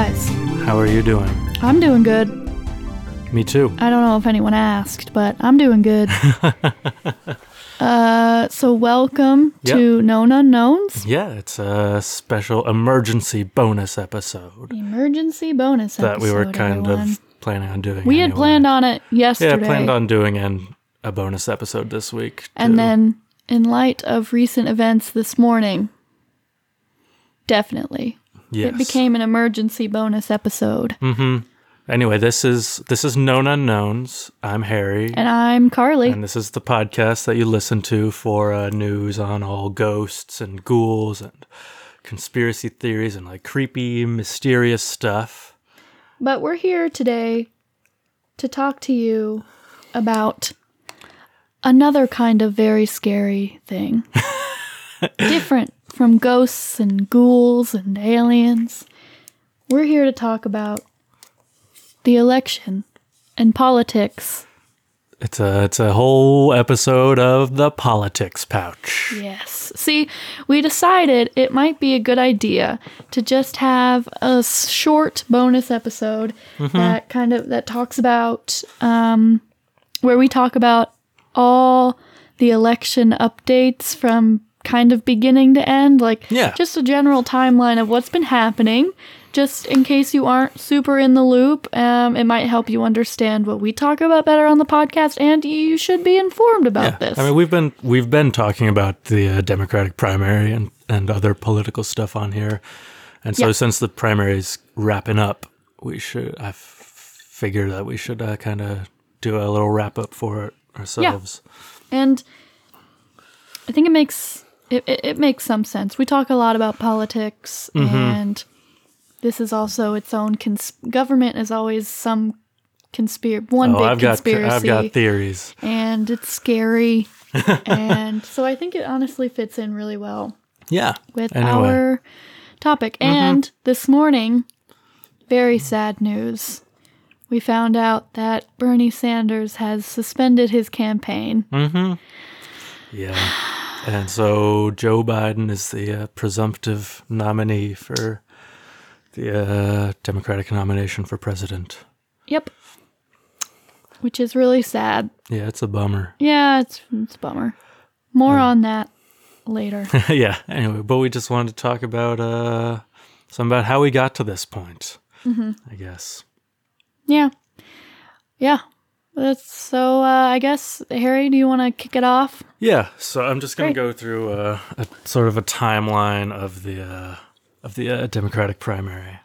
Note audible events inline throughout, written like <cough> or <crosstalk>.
guys. How are you doing? I'm doing good. Me too. I don't know if anyone asked, but I'm doing good. <laughs> uh, so welcome Yep. to Known Unknowns, Yeah, it's a special emergency bonus episode emergency bonus that episode. That we were kind everyone. of planning on doing. We had planned on it yesterday. Yeah, planned on doing an, a bonus episode this week. and then in light of recent events this morning, definitely yes. it became an emergency bonus episode. Anyway, this is this is known unknowns. I'm Harry. And I'm Carly. And this is the podcast that you listen to for uh, news on all ghosts and ghouls and conspiracy theories and like creepy, mysterious stuff. But we're here today to talk to you about another kind of very scary thing. <laughs> Different from ghosts and ghouls and aliens. We're here to talk about the election and politics. It's a it's a whole episode of the politics pouch. Yes. See, we decided it might be a good idea to just have a short bonus episode that kind of that talks about um, where we talk about all the election updates from kind of beginning to end, like Yeah. just a general timeline of what's been happening. Just in case you aren't super in the loop, um, it might help you understand what we talk about better on the podcast, and you should be informed about this. I mean, we've been we've been talking about the uh, Democratic primary and and other political stuff on here, and so Yeah. since the primary's wrapping up, we should I f- figure that we should uh, kind of do a little wrap up for it ourselves. And I think it makes it, it, it makes some sense. We talk a lot about politics, Mm-hmm. and this is also its own cons- government is always some conspiracy, one Oh, big I've got conspiracy, I've got theories. and it's scary. <laughs> and so I think it honestly fits in really well Yeah. with Anyway. Mm-hmm. our topic. And this morning, very sad news. We found out that Bernie Sanders has suspended his campaign. Yeah. And so Joe Biden is the uh, presumptive nominee for the uh, Democratic nomination for president. Yep. Which is really sad. Yeah, it's a bummer. Yeah, it's it's a bummer. More on that later. <laughs> yeah. Anyway, but we just wanted to talk about uh, some about how we got to this point. Mm-hmm. I guess. yeah. Yeah. That's so uh, I guess Harry, do you want to kick it off? Yeah. So I'm just gonna go through uh, a sort of a timeline of the uh, of the uh, Democratic primary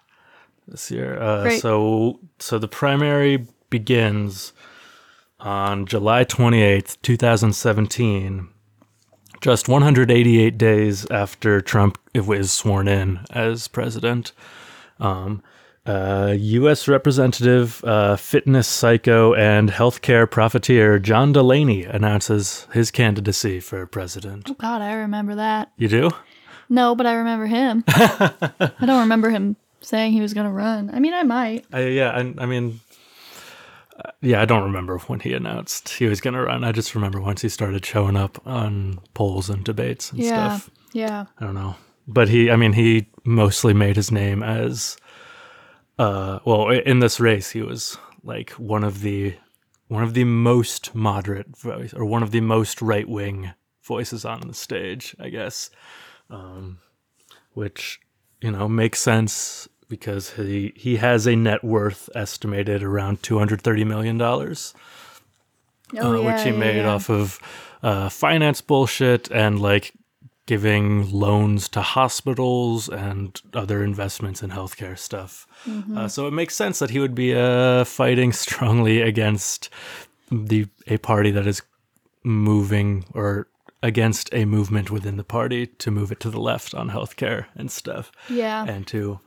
this year. Uh, so so the primary begins on July 28th, 2017. Just 188 days after Trump was sworn in as president. Um, uh, U.S. Representative, uh, fitness psycho, and healthcare profiteer John Delaney announces his candidacy for president. Oh God, I remember that. You do? No, but I remember him. <laughs> I don't remember him saying he was going to run. I mean, I might. I, yeah, I, I mean, uh, yeah, I don't remember when he announced he was going to run. I just remember once he started showing up on polls and debates and Yeah. stuff. Yeah. I don't know. But he, I mean, he mostly made his name as, uh, well, in this race, he was like one of the, one of the most moderate voice or one of the most right wing voices on the stage, I guess. Um, which, you know, makes sense because he, he has a net worth estimated around two hundred thirty million dollars, uh, yeah, which he yeah, made yeah. off of uh, finance bullshit and like giving loans to hospitals and other investments in healthcare stuff. Mm-hmm. Uh, so it makes sense that he would be uh, fighting <laughs> strongly against the a party that is moving or against a movement within the party to move it to the left on healthcare and stuff Yeah. and to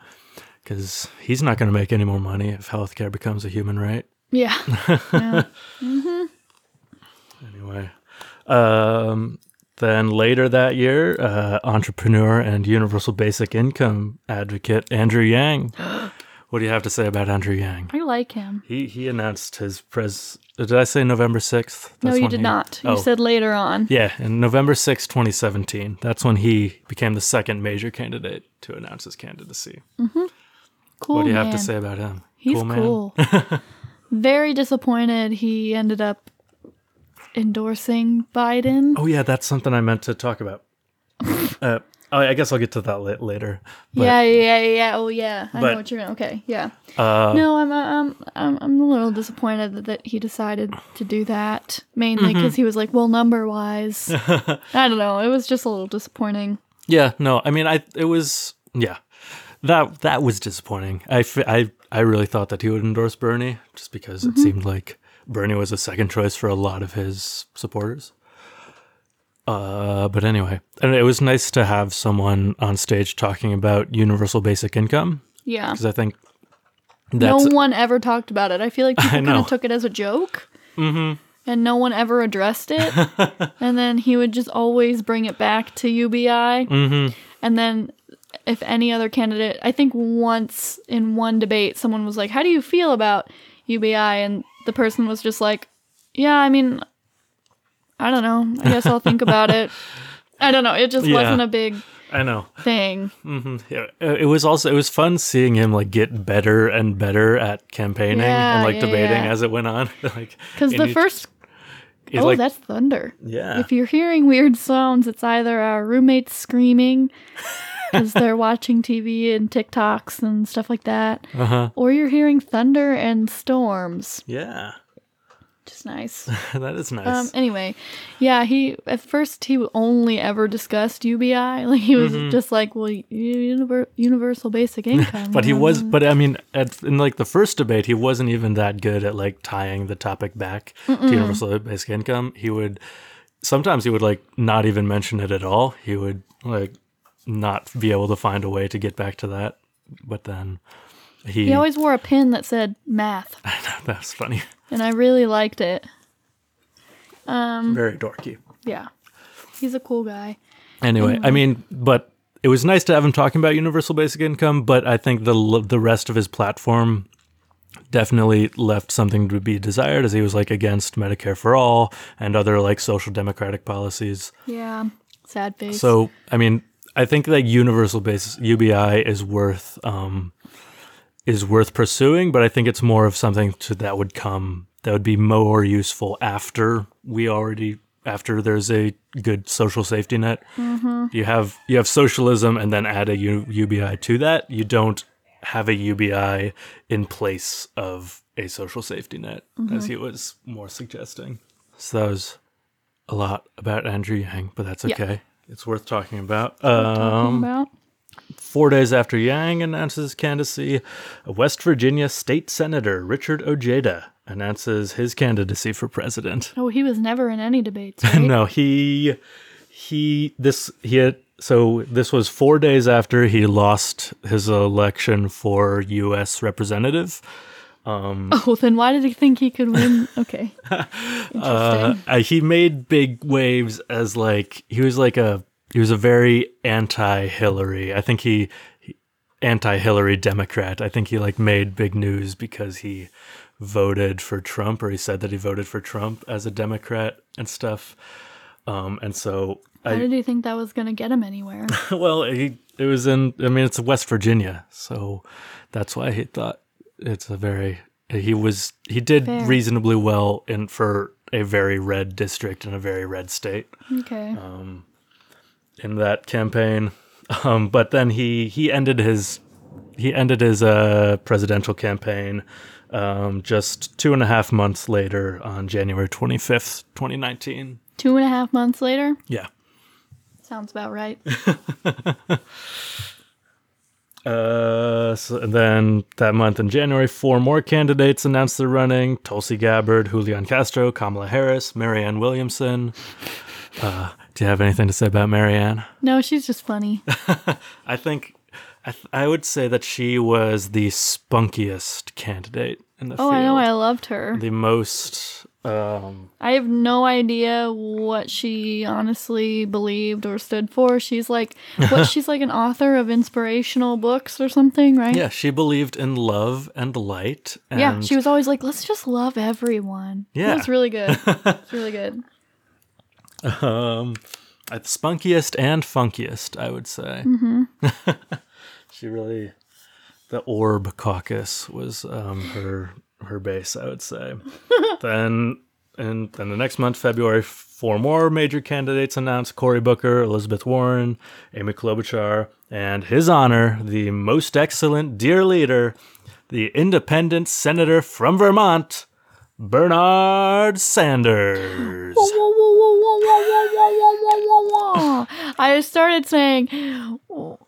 because he's not going to make any more money if healthcare becomes a human right Yeah. <laughs> yeah. Anyway, um, then later that year, uh, entrepreneur and universal basic income advocate Andrew Yang. <gasps> what do you have to say about Andrew Yang? I like him. He he announced his pres. Did I say November sixth? no, you did not. You Oh. said later on. Yeah, in November sixth, 2017. That's when he became the second major candidate to announce his candidacy. Mm-hmm. Cool what do you man. have to say about him? He's man? cool. <laughs> Very disappointed he ended up endorsing Biden. Oh yeah, that's something I meant to talk about. <laughs> uh, oh, I guess I'll get to that later. But, yeah, yeah, yeah. Oh, yeah. I but- know what you're. Gonna Okay, yeah. Uh, no, I'm, I'm, I'm, I'm a little disappointed that, that he decided to do that. Mainly Mm-hmm. because he was like, well, number wise, <laughs> I don't know. It was just a little disappointing. Yeah, no, I mean, I it was yeah, that that was disappointing. I, I, I really thought that he would endorse Bernie just because it seemed like Bernie was a second choice for a lot of his supporters. Uh, but anyway, and it was nice to have someone on stage talking about universal basic income Yeah. because I think No one ever talked about it. I feel like <laughs> people kind of took it as a joke. Mm-hmm. And no one ever addressed it. <laughs> and then he would just always bring it back to UBI. Mm-hmm. And then if any other candidate, I think once in one debate, someone was like, How do you feel about UBI? And the person was just like, Yeah, I mean, I don't know. I guess I'll think about it. <laughs> I don't know. It just Yeah. wasn't a big I know. thing. Yeah, uh, it was also it was fun seeing him like get better and better at campaigning Yeah, and like yeah, debating as it went on. <laughs> like Because the he- first oh, like, that's thunder. yeah, If you're hearing weird sounds, it's either our roommates screaming <laughs> because they're watching TV and TikToks and stuff like that, uh-huh. or you're hearing thunder and storms, yeah, which is nice. <laughs> that is nice. Um, anyway, yeah, he at first he only ever discussed UBI. <laughs> Like he was just like, well, univer- universal basic income. Mm-hmm. but he was, but I mean, at, in like the first debate, he wasn't even that good at like tying the topic back to universal basic income. He would sometimes he would like not even mention it at all. He would like not be able to find a way to get back to that. But then he, He always wore a pin that said math, <laughs> that's funny, and I really liked it. Um, very dorky. yeah, he's a cool guy. Anyway, I mean, but it was nice to have him talking about universal basic income. But I think the the rest of his platform definitely left something to be desired, as he was like against Medicare for all and other like social democratic policies. Yeah, sad face. So, I mean, I think that universal base UBI is worth um, is worth pursuing, but I think it's more of something to, that would come that would be more useful after we already after there's a good social safety net. You have you have socialism and then add a U, UBI to that. You don't have a UBI in place of a social safety net, as he was more suggesting. So that was a lot about Andrew Yang, but that's okay. It's worth talking about. talking Um, about. four days after Yang announces his candidacy, West Virginia State Senator Richard Ojeda announces his candidacy for president. Oh, he was never in any debates. <laughs> Right? no, he he this he had so this was four days after he lost his election for U.S. representative. <laughs> Oh, then why did he think he could win? <laughs> Okay, interesting. Uh, he made big waves as like he was like a he was a very anti-Hillary. I think he, he anti-Hillary Democrat. I think he like made big news because he voted for Trump or he said that he voted for Trump as a Democrat and stuff. Um, and so How I did he think that was going to get him anywhere? <laughs> well he it was in I mean it's West Virginia, so that's why he thought it's a very he was he did Fair. reasonably well in for a very red district in a very red state Okay. in that campaign. Um, but then he he ended his he ended his uh, presidential campaign um, just two and a half months later on January twenty fifth, twenty nineteen. Two and a half months later? Yeah. Sounds about right. <laughs> Uh, so and then that month in January, four more candidates announced they're running: Tulsi Gabbard, Julian Castro, Kamala Harris, Marianne Williamson. Uh, do you have anything to say about Marianne? No, she's just funny. <laughs> I think I, th- I would say that she was the spunkiest candidate in the Oh, field. I know. I loved her. the most. Um, I have no idea what she honestly believed or stood for. She's like, what? <laughs> she's like an author of inspirational books or something, right? yeah, she believed in love and light. And Yeah, she was always like, let's just love everyone. Yeah. That's really good. <laughs> It's really good. um, uh, spunkiest and funkiest, I would say. Mm-hmm. <laughs> she really, the Orb Caucus was um, her her base, I would say. then and then the next month, February, four more major candidates announced: Cory Booker, Elizabeth Warren, Amy Klobuchar, and his honor, the most excellent dear leader, the independent senator from Vermont, Bernard Sanders. I started saying,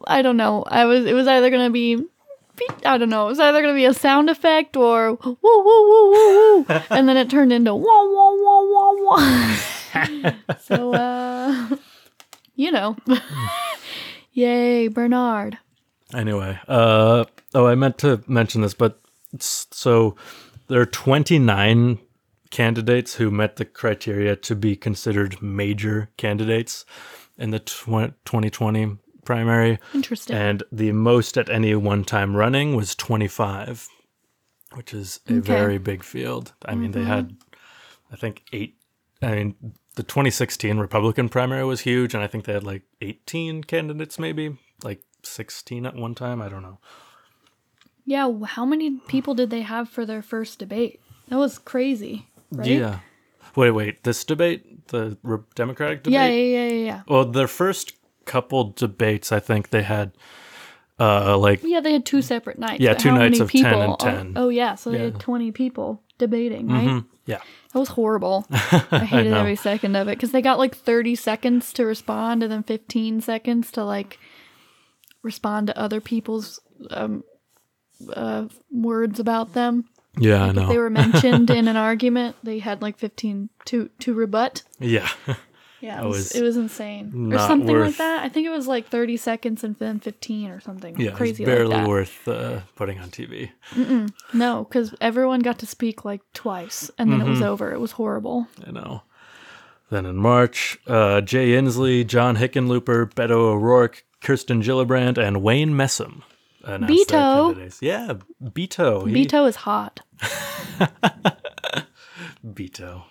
I don't know. I was. It was either gonna be I don't know. It was either gonna be a sound effect or woo, woo, woo, woo, woo, <laughs> and then it turned into whoa, whoa, whoa, whoa, whoa. <laughs> so, uh, you know, <laughs> yay, Bernard. Anyway, uh, oh, I meant to mention this, but so there are 29 candidates who met the criteria to be considered major candidates in the tw- 2020 primary, Interesting. and the most at any one time running was 25, which is a Okay. very big field. I mean, they mm-hmm. had, I think, eight. I mean, the 2016 Republican primary was huge, and I think they had like 18 candidates, maybe like 16 at one time. I don't know. yeah, how many people did they have for their first debate? That was crazy, right? Yeah. Wait, wait. This debate, the Democratic debate. Yeah, yeah, yeah, yeah, yeah. Well, their first couple debates, I think they had, uh, like Yeah, they had two separate nights. Yeah, two how nights many of 10 and people? Oh- 10. Oh, yeah, so they Yeah. had 20 people debating, right? mhm, yeah, That was horrible. <laughs> I hated know. every second of it because they got like 30 seconds to respond and then 15 seconds to like respond to other people's um, uh, words about them. yeah, I know. If they were mentioned <laughs> in an argument, they had like 15 to to rebut. yeah, <laughs> Yeah, it was, was it was insane. Or something like that. I think it was like 30 seconds and then 15 or something yeah. crazy barely like worth uh, putting on TV. No, because everyone got to speak like twice and then it Mm-hmm. was over. It was horrible. I know. Then in March, uh, Jay Inslee, John Hickenlooper, Beto O'Rourke, Kirsten Gillibrand, and Wayne Messam Beto. Yeah, Beto. He- Beto is hot. <laughs> Beto.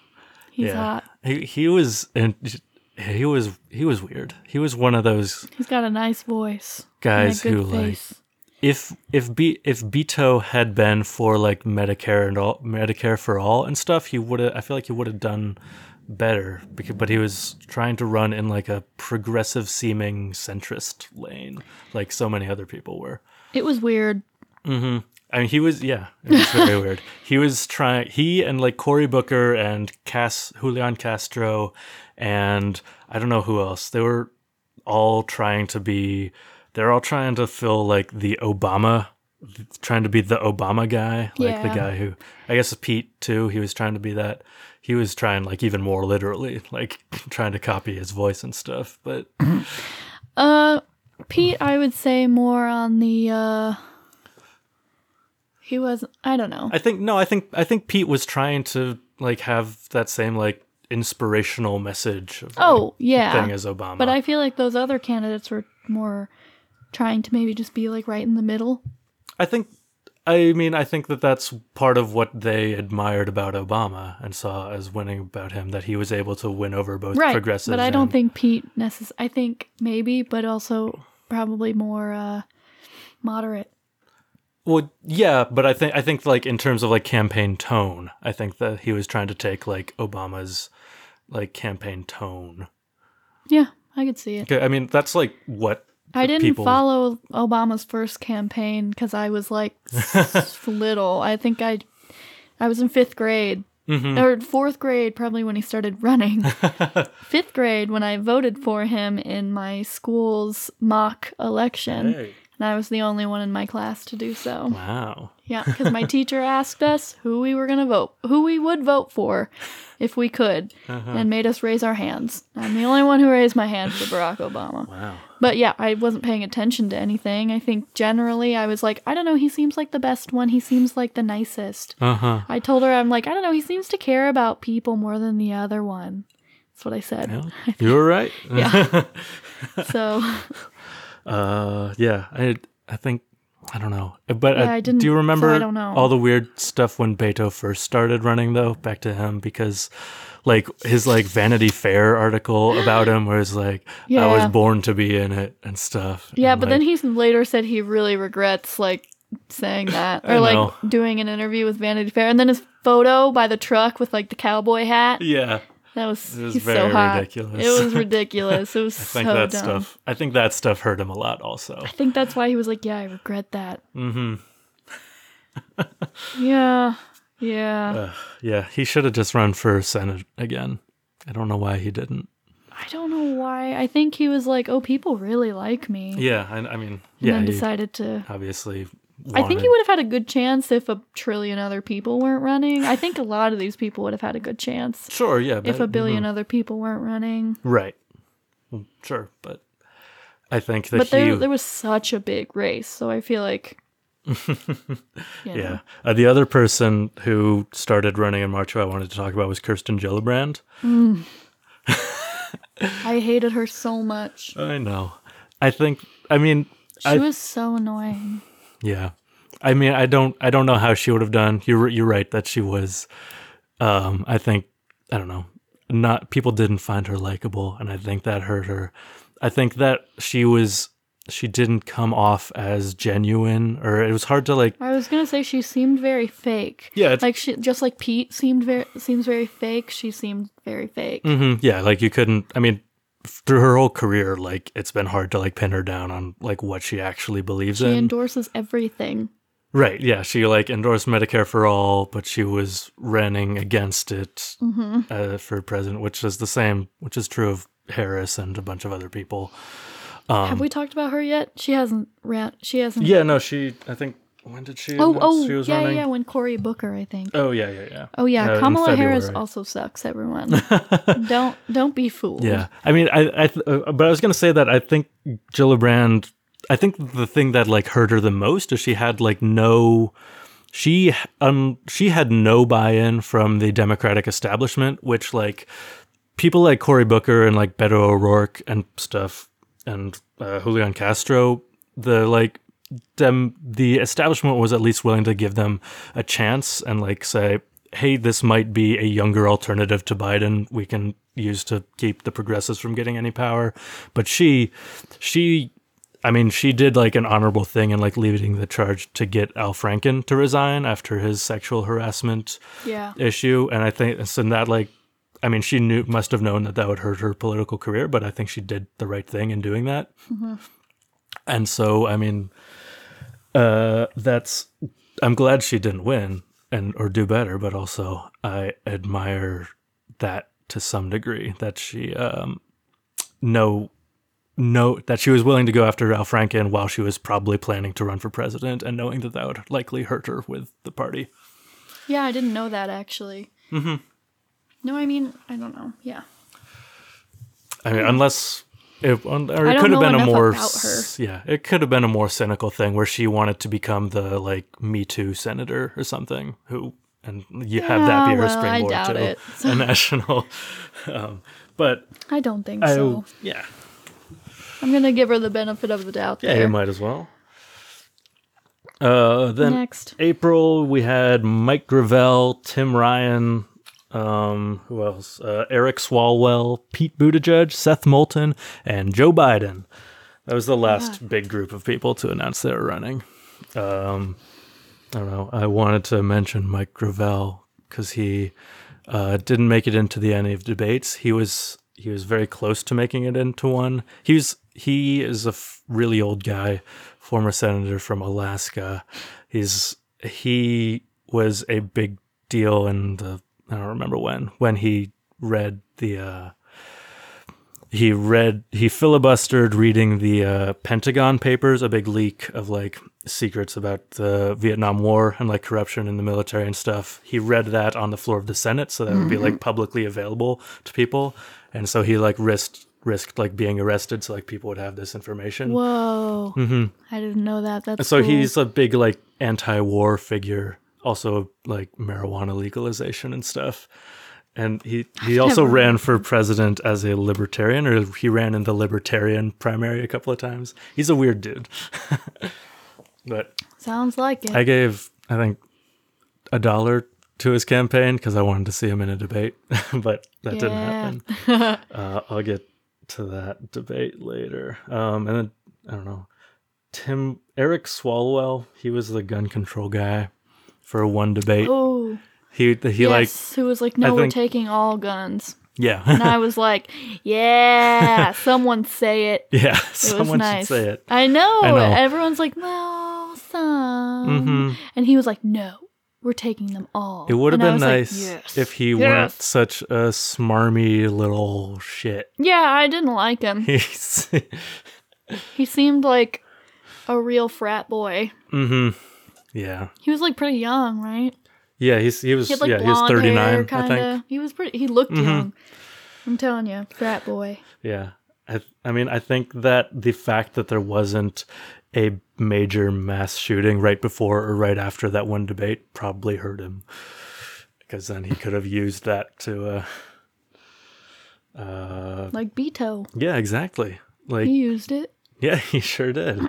He's yeah, hot. he he was and he was he was weird. He was one of those He's got a nice voice. guys who good like if if B, if Beto had been for like Medicare and all Medicare for all and stuff, he would have. I feel like he would have done better. Because, but he was trying to run in like a progressive seeming centrist lane, like so many other people were. It was weird. Mm-hmm. I mean, he was yeah, it was very <laughs> weird. He was trying. He and like Cory Booker and Cas Julian Castro, and I don't know who else. They were all trying to be. They're all trying to fill like the Obama, trying to be the Obama guy, like the guy who I guess Pete too. He was trying to be that. He was trying like even more literally, <laughs> like <laughs> trying to copy his voice and stuff. But <clears throat> Uh, Pete, I would say more on the, uh, he was, I don't know. I think no, I think I think Pete was trying to like have that same like inspirational message of, like, Oh, yeah. thing as Obama. But I feel like those other candidates were more trying to maybe just be like right in the middle. I think I mean I think that that's part of what they admired about Obama and saw as winning about him that he was able to win over both Right. progressives. But I don't think Pete necess- I think maybe, but also probably more, uh, moderate. Well, yeah, but I think I think like in terms of like campaign tone, I think that he was trying to take like Obama's like campaign tone. Yeah, I could see it. Okay, I mean that's like what I didn't people- follow Obama's first campaign because I was like <laughs> s- little. I think I, I was in fifth grade Mm-hmm. or fourth grade, probably when he started running. <laughs> fifth grade when I voted for him in my school's mock election, Hey. And I was the only one in my class to do so. Wow. Yeah, because my teacher asked us who we were gonna vote, who we would vote for, if we could, Uh-huh. and made us raise our hands. I'm the only one who raised my hand for Barack Obama. Wow. But yeah, I wasn't paying attention to anything. I think generally I was like, I don't know, he seems like the best one. He seems like the nicest. Uh-huh. I told her, I'm like, I don't know, he seems to care about people more than the other one. That's what I said. <laughs> You were right. Yeah. <laughs> so Uh, yeah, I I think I don't know, but Yeah, uh, I didn't- do you so remember I know. all the weird stuff when Beto first started running though? Back to him because, like his like Vanity Fair article <gasps> about him was like, I was born to be in it and stuff. yeah, And, but like, then he later said he really regrets like saying <laughs> that or like doing an interview with Vanity Fair, and then his photo by the truck with like the cowboy hat. Yeah, That was, It was he's so hot. ridiculous. It was <laughs> ridiculous. It was I think so that dumb. stuff. I think that stuff hurt him a lot. Also. I think that's why he was like, "Yeah, I regret that." hmm <laughs> Yeah, yeah. Uh, yeah, he should have just run for senate again. I don't know why he didn't. I don't know why. I think he was like, "Oh, people really like me," Yeah, I, I mean, and yeah, then decided to. obviously. I think he would have had a good chance if a trillion other people weren't running. I think a lot of these people would have had a good chance Sure, yeah. if but- a 1000000000 mm-hmm. other people weren't running. Right. Mm, sure, but I think that But he. there, there was such a big race, so I feel like. <laughs> know. yeah. Uh, the other person who started running in March who I wanted to talk about was Kirsten Gillibrand. Mm. I hated her so much. <laughs> I know. I think. I mean, She I- was so annoying. Yeah. I mean, I don't I don't know how she would have done. You're you're right that she was um I think I don't know. Not people didn't find her likable and I think that hurt her. I think that she was she didn't come off as genuine or it was hard to like I was gonna say she seemed very fake. Yeah, it's, Like she, just like Pete seemed very seems very fake. She seemed very fake. Mm-hmm, yeah, like you couldn't I mean through her whole career like it's been hard to like pin her down on like what she actually believes She in. She endorses everything. Right. Yeah. She like endorsed Medicare for all, but she was running against it hmm uh, for president, which is the same, which is true of Harris and a bunch of other people. Um, Have we talked about her yet? She hasn't ran. She hasn't. yeah. No. She. I think. When did she? Oh, oh, she yeah, running? yeah. When Cory Booker, I think. Oh yeah, yeah, yeah. Oh yeah, Kamala Harris also sucks. Everyone, <laughs> don't don't be fooled. Yeah, I mean, I, I, th- uh, but I was gonna say that I think Gillibrand. I think the thing that like hurt her the most is she had like no, she um she had no buy-in from the Democratic establishment, which like people like Cory Booker and like Beto O'Rourke and stuff, and uh, Julian Castro, the like them the establishment was at least willing to give them a chance and like say hey this might be a younger alternative to biden we can use to keep the progressives from getting any power. But she she i mean she did like an honorable thing in like leading the charge to get al franken to resign after his sexual harassment yeah. issue. And i think so that like i mean she knew must have known that that would hurt her political career but i think she did the right thing in doing that. Mm-hmm. And so i mean uh that's i'm glad she didn't win and or do better but also i admire that to some degree that she um know know that she was willing to go after Al Franken while she was probably planning to run for president and knowing that that would likely hurt her with the party Yeah, I didn't know that actually. Mm-hmm. No, I mean I don't know. Yeah. I mean, unless it, or Hmm. I it could have been a more, yeah, it could have been a more cynical thing where she wanted to become the like Me Too senator or something who, and you have that be Yeah, her well, springboard to it. <laughs> a national. <laughs> Um, but I don't think I, so. yeah, I'm gonna give her the benefit of the doubt. yeah, there. you might as well. Uh, then Next. April we had Mike Gravel, Tim Ryan, um, who else? Uh, Eric Swalwell, Pete Buttigieg, Seth Moulton, and Joe Biden. That was the last big group of people to announce they were running. Um, I don't know. I wanted to mention Mike Gravel because he uh, didn't make it into the any of debates. He was he was very close to making it into one. He was he is a f- really old guy, former senator from Alaska. He's he was a big deal in the I don't remember when when he read the uh, he read he filibustered reading the uh, Pentagon papers, a big leak of like secrets about the Vietnam War and like corruption in the military and stuff. He read that on the floor of the Senate, so that would be like publicly available to people, and so he like risked risked like being arrested, so like people would have this information. Whoa. hmm I didn't know that. That's So cool. he's a big like anti-war figure, also like marijuana legalization and stuff. And he he also ran for president as a libertarian, or he ran in the libertarian primary a couple of times. He's a weird dude. <laughs> but sounds like it. I gave I think a dollar to his campaign because I wanted to see him in a debate, <laughs> but that didn't happen. <laughs> uh, I'll get to that debate later. Um, and then I don't know. Tim Eric Swalwell. He was the gun control guy for one debate. Oh, He he like. Who was like, no, I we're think- taking all guns. yeah And I was like, yeah, <laughs> someone say it. yeah. It Someone nice. should say it. I know. I know. Everyone's like, well, some. Mhm. And he was like, no, we're taking them all. It would have been was like, nice yes. if he Yes. weren't such a smarmy little shit. Yeah, I didn't like him. He's <laughs> He seemed like a real frat boy. hmm Yeah. He was like pretty young, right? Yeah, he's he was He had like yeah, he was 39, hair, I think. Mm-hmm. He was pretty. He looked young. I'm telling you, frat boy. Yeah. I I mean, I think that the fact that there wasn't a major mass shooting right before or right after that one debate probably hurt him. Because then he could have used that to uh uh Like Beto, yeah, exactly. Like he used it. yeah, <laughs> he sure did.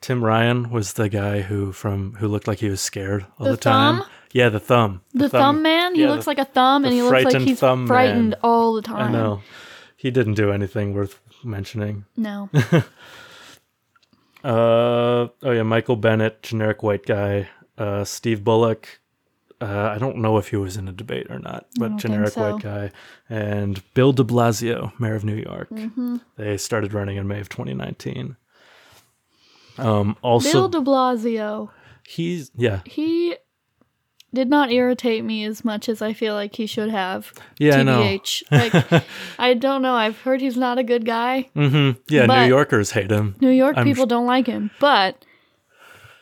Tim Ryan was the guy who from who looked like he was scared all the, The time. thumb? Yeah, the thumb. The, thumb, man. He yeah, looks the- like a thumb, and he looks like he's thumb frightened man. all the time. I know. He didn't do anything worth mentioning. No. <laughs> Uh oh yeah, Michael Bennet, generic white guy. Uh, Steve Bullock. Uh, I don't know if he was in a debate or not, but generic so. white guy. And Bill De Blasio, mayor of New York. Mm-hmm. They started running in May of 2019. Um, also, Bill De Blasio. he's yeah, He did not irritate me as much as I feel like he should have. yeah, I know. Like, <laughs> I don't know. I've heard he's not a good guy. Mm-hmm. Yeah, New Yorkers hate him. New York I'm people sh- don't like him, but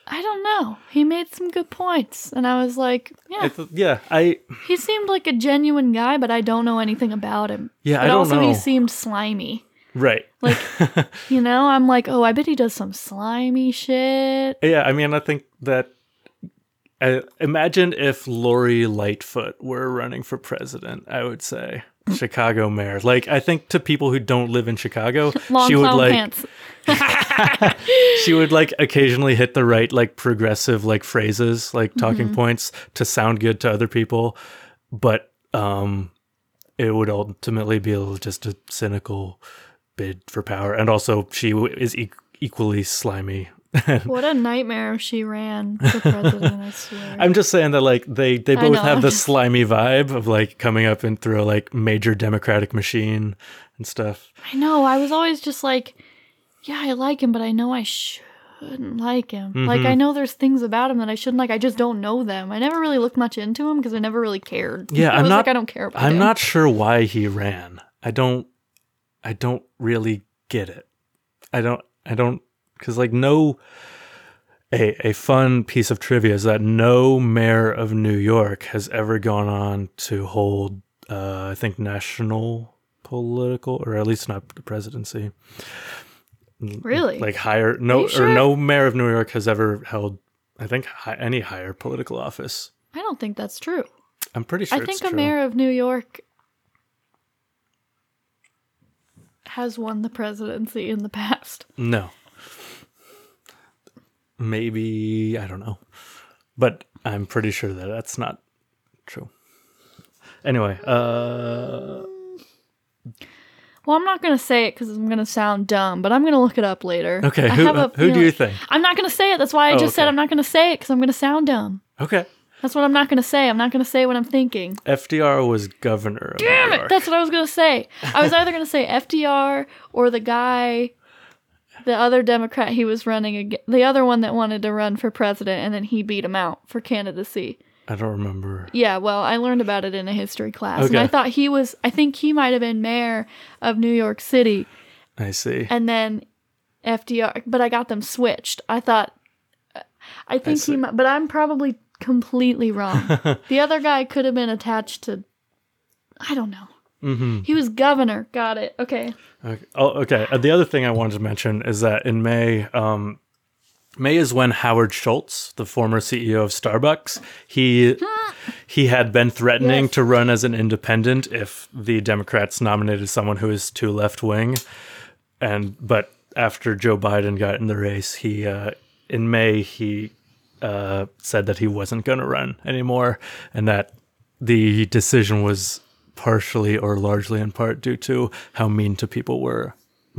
I don't know. He made some good points, and I was like, yeah, th- yeah, I he seemed like a genuine guy, but I don't know anything about him. Yeah, but I don't also know. he seemed slimy. Right. Like, <laughs> you know, I'm like, oh, I bet he does some slimy shit. Yeah, I mean, I think that. I, imagine if Lori Lightfoot were running for president. I would say Chicago mayor. Like, I think to people who don't live in Chicago, <laughs> Long she would like pants. <laughs> she would like occasionally hit the right like progressive like phrases, like talking Mm-hmm. points to sound good to other people, but um, it would ultimately be just a cynical bid for power, and also she is e- equally slimy. <laughs> What a nightmare if she ran for president, I swear. I'm just saying that like they they both know, have I'm the just- slimy vibe of like coming up and through a like major democratic machine and stuff. I know. I was always just like, yeah, I like him, but I know I shouldn't like him. Like, Mm-hmm. I know there's things about him that I shouldn't like. I just don't know them. I never really looked much into him because I never really cared. Yeah, I'm was not- like, I don't care about I'm him. not sure why he ran. I don't I don't really get it. I don't I don't cuz like no a a fun piece of trivia is that no mayor of New York has ever gone on to hold uh I think national political or at least not the presidency. Really? Like higher no sure? or no mayor of New York has ever held I think hi, any higher political office. I don't think that's true. I'm pretty sure I think a true. mayor of New York has won the presidency in the past. No. Maybe I don't know, but I'm pretty sure that that's not true. Anyway, uh, Well, I'm not going to say it because I'm going to sound dumb, but I'm going to look it up later. okay. I Who have a who do you think? I'm not going to say it. That's why I Oh, just said. I'm not going to say it because I'm going to sound dumb. Okay, That's what I'm not going to say. I'm not going to say what I'm thinking. FDR was governor. Of Damn New it! That's what I was going to say. I was either going to say FDR or the guy, the other Democrat he was running against, the other one that wanted to run for president, and then he beat him out for candidacy. I don't remember. Yeah, well, I learned about it in a history class, and I thought he was. I think he might have been mayor of New York City, I see. and then FDR. But I got them switched. I thought. I think see. he, might, but I'm probably completely wrong. <laughs> the other guy could have been attached to. I don't know. hmm He was governor. Got it. Okay. Okay. Oh, okay. Uh, the other thing I wanted to mention is that in May, um, May is when Howard Schultz, the former CEO of Starbucks, he <laughs> he had been threatening Yes. to run as an independent if the Democrats nominated someone who is too left wing, and but after Joe Biden got in the race, he uh, in May he uh, said that he wasn't going to run anymore, and that the decision was partially or largely in part due to how mean to people were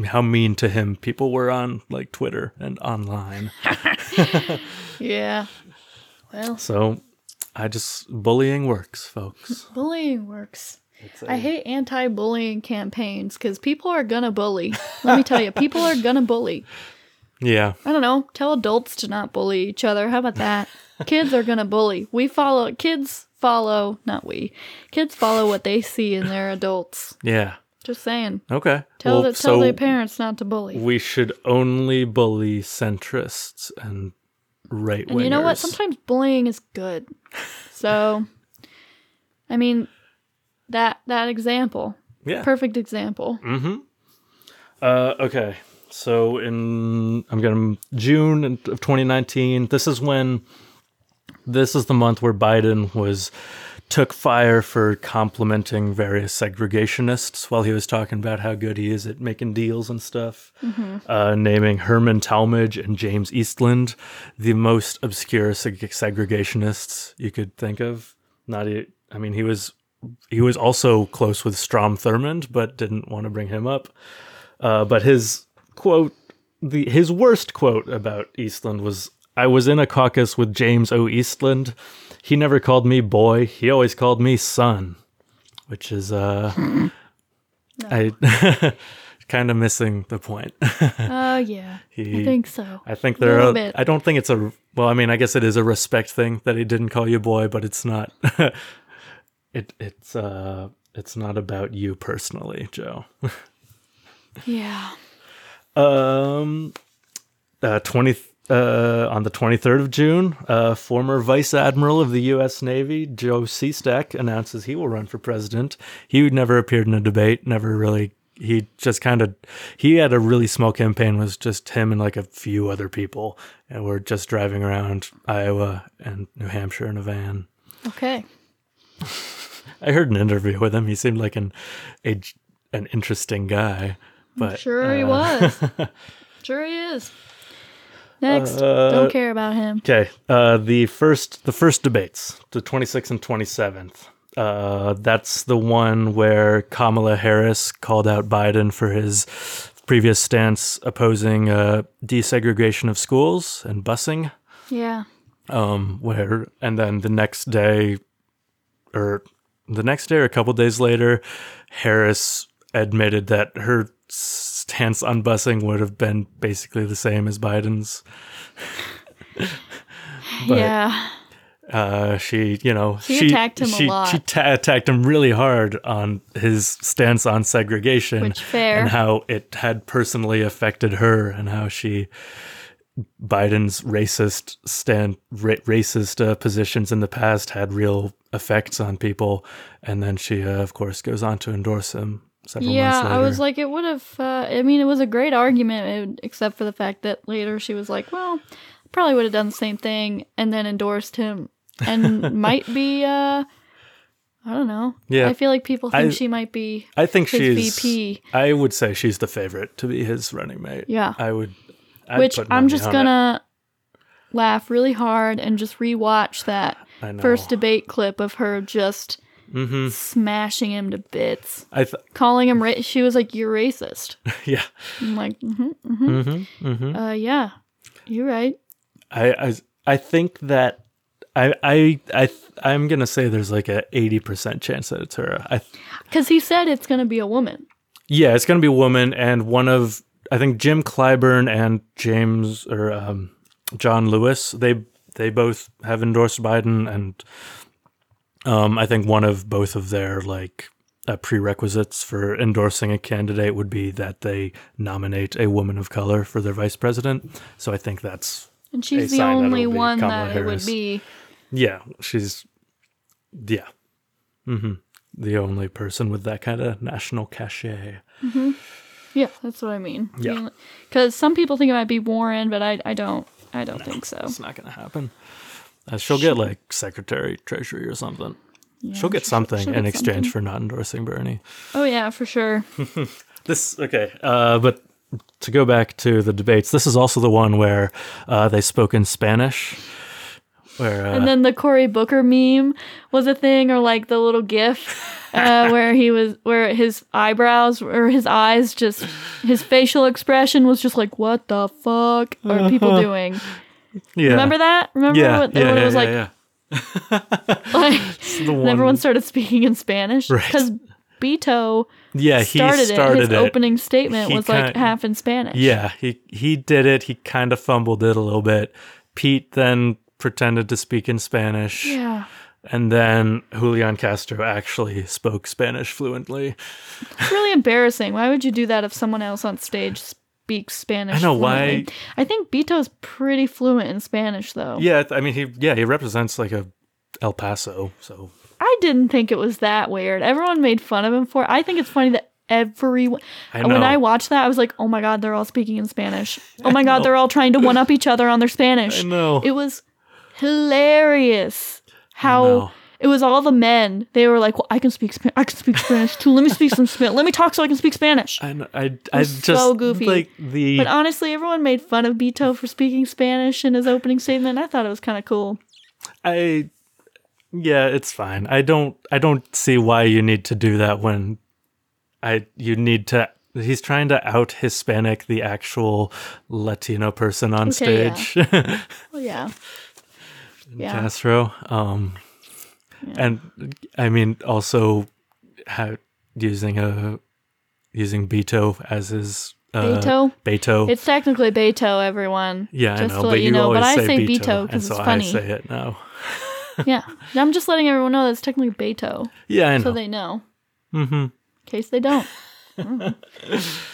how mean to him people were on like Twitter and online. <laughs> Yeah. Well, So I just bullying works, folks. <laughs> bullying works. It's a- I hate anti-bullying campaigns because people are gonna bully. Let me tell you, people are gonna bully. Yeah, I don't know. Tell adults to not bully each other. How about that? <laughs> kids are gonna bully. We follow. Kids follow. Not we. Kids follow what they see in their adults. yeah. Just saying. Okay. Tell well, the, tell so their parents not to bully. we should only bully centrists and right wingers. And you know what? Sometimes bullying is good. <laughs> So, I mean, that that example, yeah. perfect example. Mm-hmm. Uh, okay. So in I'm gonna June of 2019. This is when this is the month where Biden was took fire for complimenting various segregationists while he was talking about how good he is at making deals and stuff. Uh, naming Herman Talmadge and James Eastland the most obscure seg- segregationists you could think of. Not, I mean, he was he was also close with Strom Thurmond, but didn't want to bring him up. Uh, but his quote, the his worst quote about Eastland was, "I was in a caucus with James O. Eastland. He never called me boy. He always called me son," which is uh, <laughs> I <laughs> kind of missing the point. Oh <laughs> yeah, He- I think so. I think there are. bit. I don't think it's a. Well, I mean, I guess it is a respect thing that he didn't call you boy, but it's not. it it's uh it's not about you personally, Joe. Yeah. Um, uh, twenty uh on the twenty third of June, uh, former Vice Admiral of the U.S. Navy Joe Sestak announces he will run for president. He never appeared in a debate. Never really. He just kind of he had a really small campaign. Was just him and like a few other people, and we're just driving around Iowa and New Hampshire in a van. Okay. <laughs> I heard an interview with him. He seemed like an a, an interesting guy. But Sure he uh, was. <laughs> sure he is. Next. Uh, Don't care about him. Okay, uh, the first the first debates, the 26th and 27th. Uh, that's the one where Kamala Harris called out Biden for his previous stance opposing uh, desegregation of schools and busing. Yeah. Um, where and then the next day, or the next day or a couple days later, Harris admitted that her stance on busing would have been basically the same as Biden's. <laughs> But- yeah. uh, she, you know, She attacked him a lot. She ta- attacked him really hard on his stance on segregation, Which fair. and how it had personally affected her, and how she Biden's racist stand ra- racist uh, positions in the past had real effects on people, and then she, uh, of course, goes on to endorse him several Yeah. I was like, it would have. Uh, I mean, it was a great argument, except for the fact that later she was like, well, probably would have done the same thing, and then endorsed him, and <laughs> might be. uh I don't know. Yeah. I feel like people think I- she might be. I think she's. VP. I would say she's the favorite to be his running mate. Yeah. I would. I'd which I'm just gonna laugh really hard and just rewatch that <sighs> first debate clip of her just Mm-hmm. smashing him to bits, I th- calling him. Ra- she was like, "You're racist." <laughs> yeah. I'm like, mm-hmm, mm-hmm. Mm-hmm. Mm-hmm. Uh, yeah, you're right. I, I I think that I I I I'm gonna say there's like a eighty percent chance that it's her. I Because he said it's gonna be a woman. yeah, it's gonna be a woman and one of I think Jim Clyburn and James or um, John Lewis. They they both have endorsed Biden and um I think one of both of their like uh, prerequisites for endorsing a candidate would be that they nominate a woman of color for their vice president. So I think that's And she's the only one Kamala that it would be. Yeah, she's yeah. hmm The only person with that kind of national cachet. Yeah, that's what I mean. Yeah. Because some people think it might be Warren, but I, I don't. I don't think so. It's not going to happen. Uh, she'll get like secretary, treasury, or something. Yeah, she'll get she- something she'll in exchange something. for not endorsing Bernie. Oh yeah, for sure. <laughs> This okay, uh, but to go back to the debates, this is also the one where uh, they spoke in Spanish, Where, uh, And then the Cory Booker meme was a thing, or like the little GIF <laughs> uh, where he was, where his eyebrows or his eyes just, his facial expression was just like, "What the fuck are people doing?" Yeah. Remember that? Remember Yeah, what, yeah, what yeah, it was yeah, like? yeah. <laughs> like <laughs> everyone started speaking in Spanish Right. because Beto yeah, he started, it. His it. opening statement He was like half in Spanish. Yeah, he he did it. He kind of fumbled it a little bit. Pete then pretended to speak in Spanish, Yeah. and then Julian Castro actually spoke Spanish fluently. It's really embarrassing. Why would you do that if someone else on stage speaks Spanish? I know, why- I think Beto's pretty fluent in Spanish, though. Yeah, I mean he yeah he represents like a El Paso, so I didn't think it was that weird. Everyone made fun of him for it. I think it's funny that everyone. I uh, When. I watched that, I was like, oh my God, they're all speaking in Spanish. <laughs> Oh my God, they're all trying to one up each other on their Spanish. <laughs> I know. It was hilarious how. It was all the men. They were like, well, I can speak Spanish. I can speak Spanish too. Let me speak some Spanish. Let me talk so I can speak Spanish. I kn- I I just so goofy. like the But honestly, everyone made fun of Beto for speaking Spanish in his opening statement. I thought it was kind of cool. I yeah, it's fine. I don't I don't see why you need to do that when I you need to he's trying to out Hispanic the actual Latino person on Okay, yeah. stage. <laughs> Well, yeah. Yeah. Castro. Um and I mean also how using a using Beto as his uh, Beto? Beto. It's technically Beto, everyone. yeah, just I know, to but let you you know. always But I say, say Beto, and because so it's funny. I say it now. <laughs> yeah. I'm just letting everyone know that it's technically Beto, Yeah, I know. so they know. mm-hmm. In case they don't. Mhm. <laughs>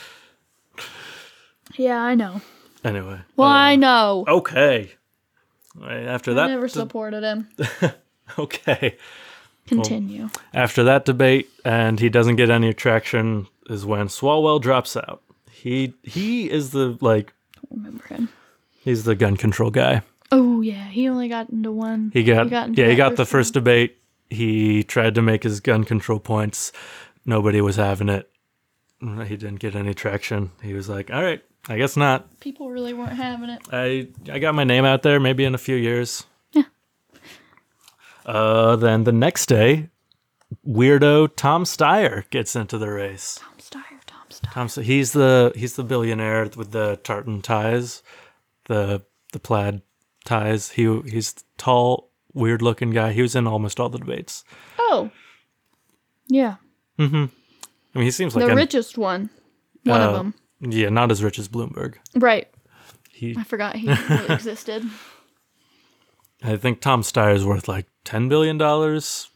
yeah, I know. Anyway. Well, uh, I know. Okay. Right, After I that, never supported him. <laughs> <laughs> okay. Continue. After that debate, and he doesn't get any traction, is when Swalwell drops out. He he is the like remember him. he's the gun control guy. Oh yeah, he only got into one. He got, into yeah he got the first debate. He tried to make his gun control points. Nobody was having it. He didn't get any traction. He was like, "All right, I guess not. People really weren't having it. I I got my name out there. Maybe in a few years." Uh, then the next day, weirdo Tom Steyer gets into the race. Tom Steyer, Tom Steyer. Tom, he's the he's the billionaire with the tartan ties, the the plaid ties. He he's tall, weird looking guy. He was in almost all the debates. Oh. Yeah, I mean, he seems like the a, richest one. One of uh, them. Yeah, not as rich as Bloomberg. Right. He, I forgot he really <laughs> existed. I think Tom Steyer is worth like ten billion dollars,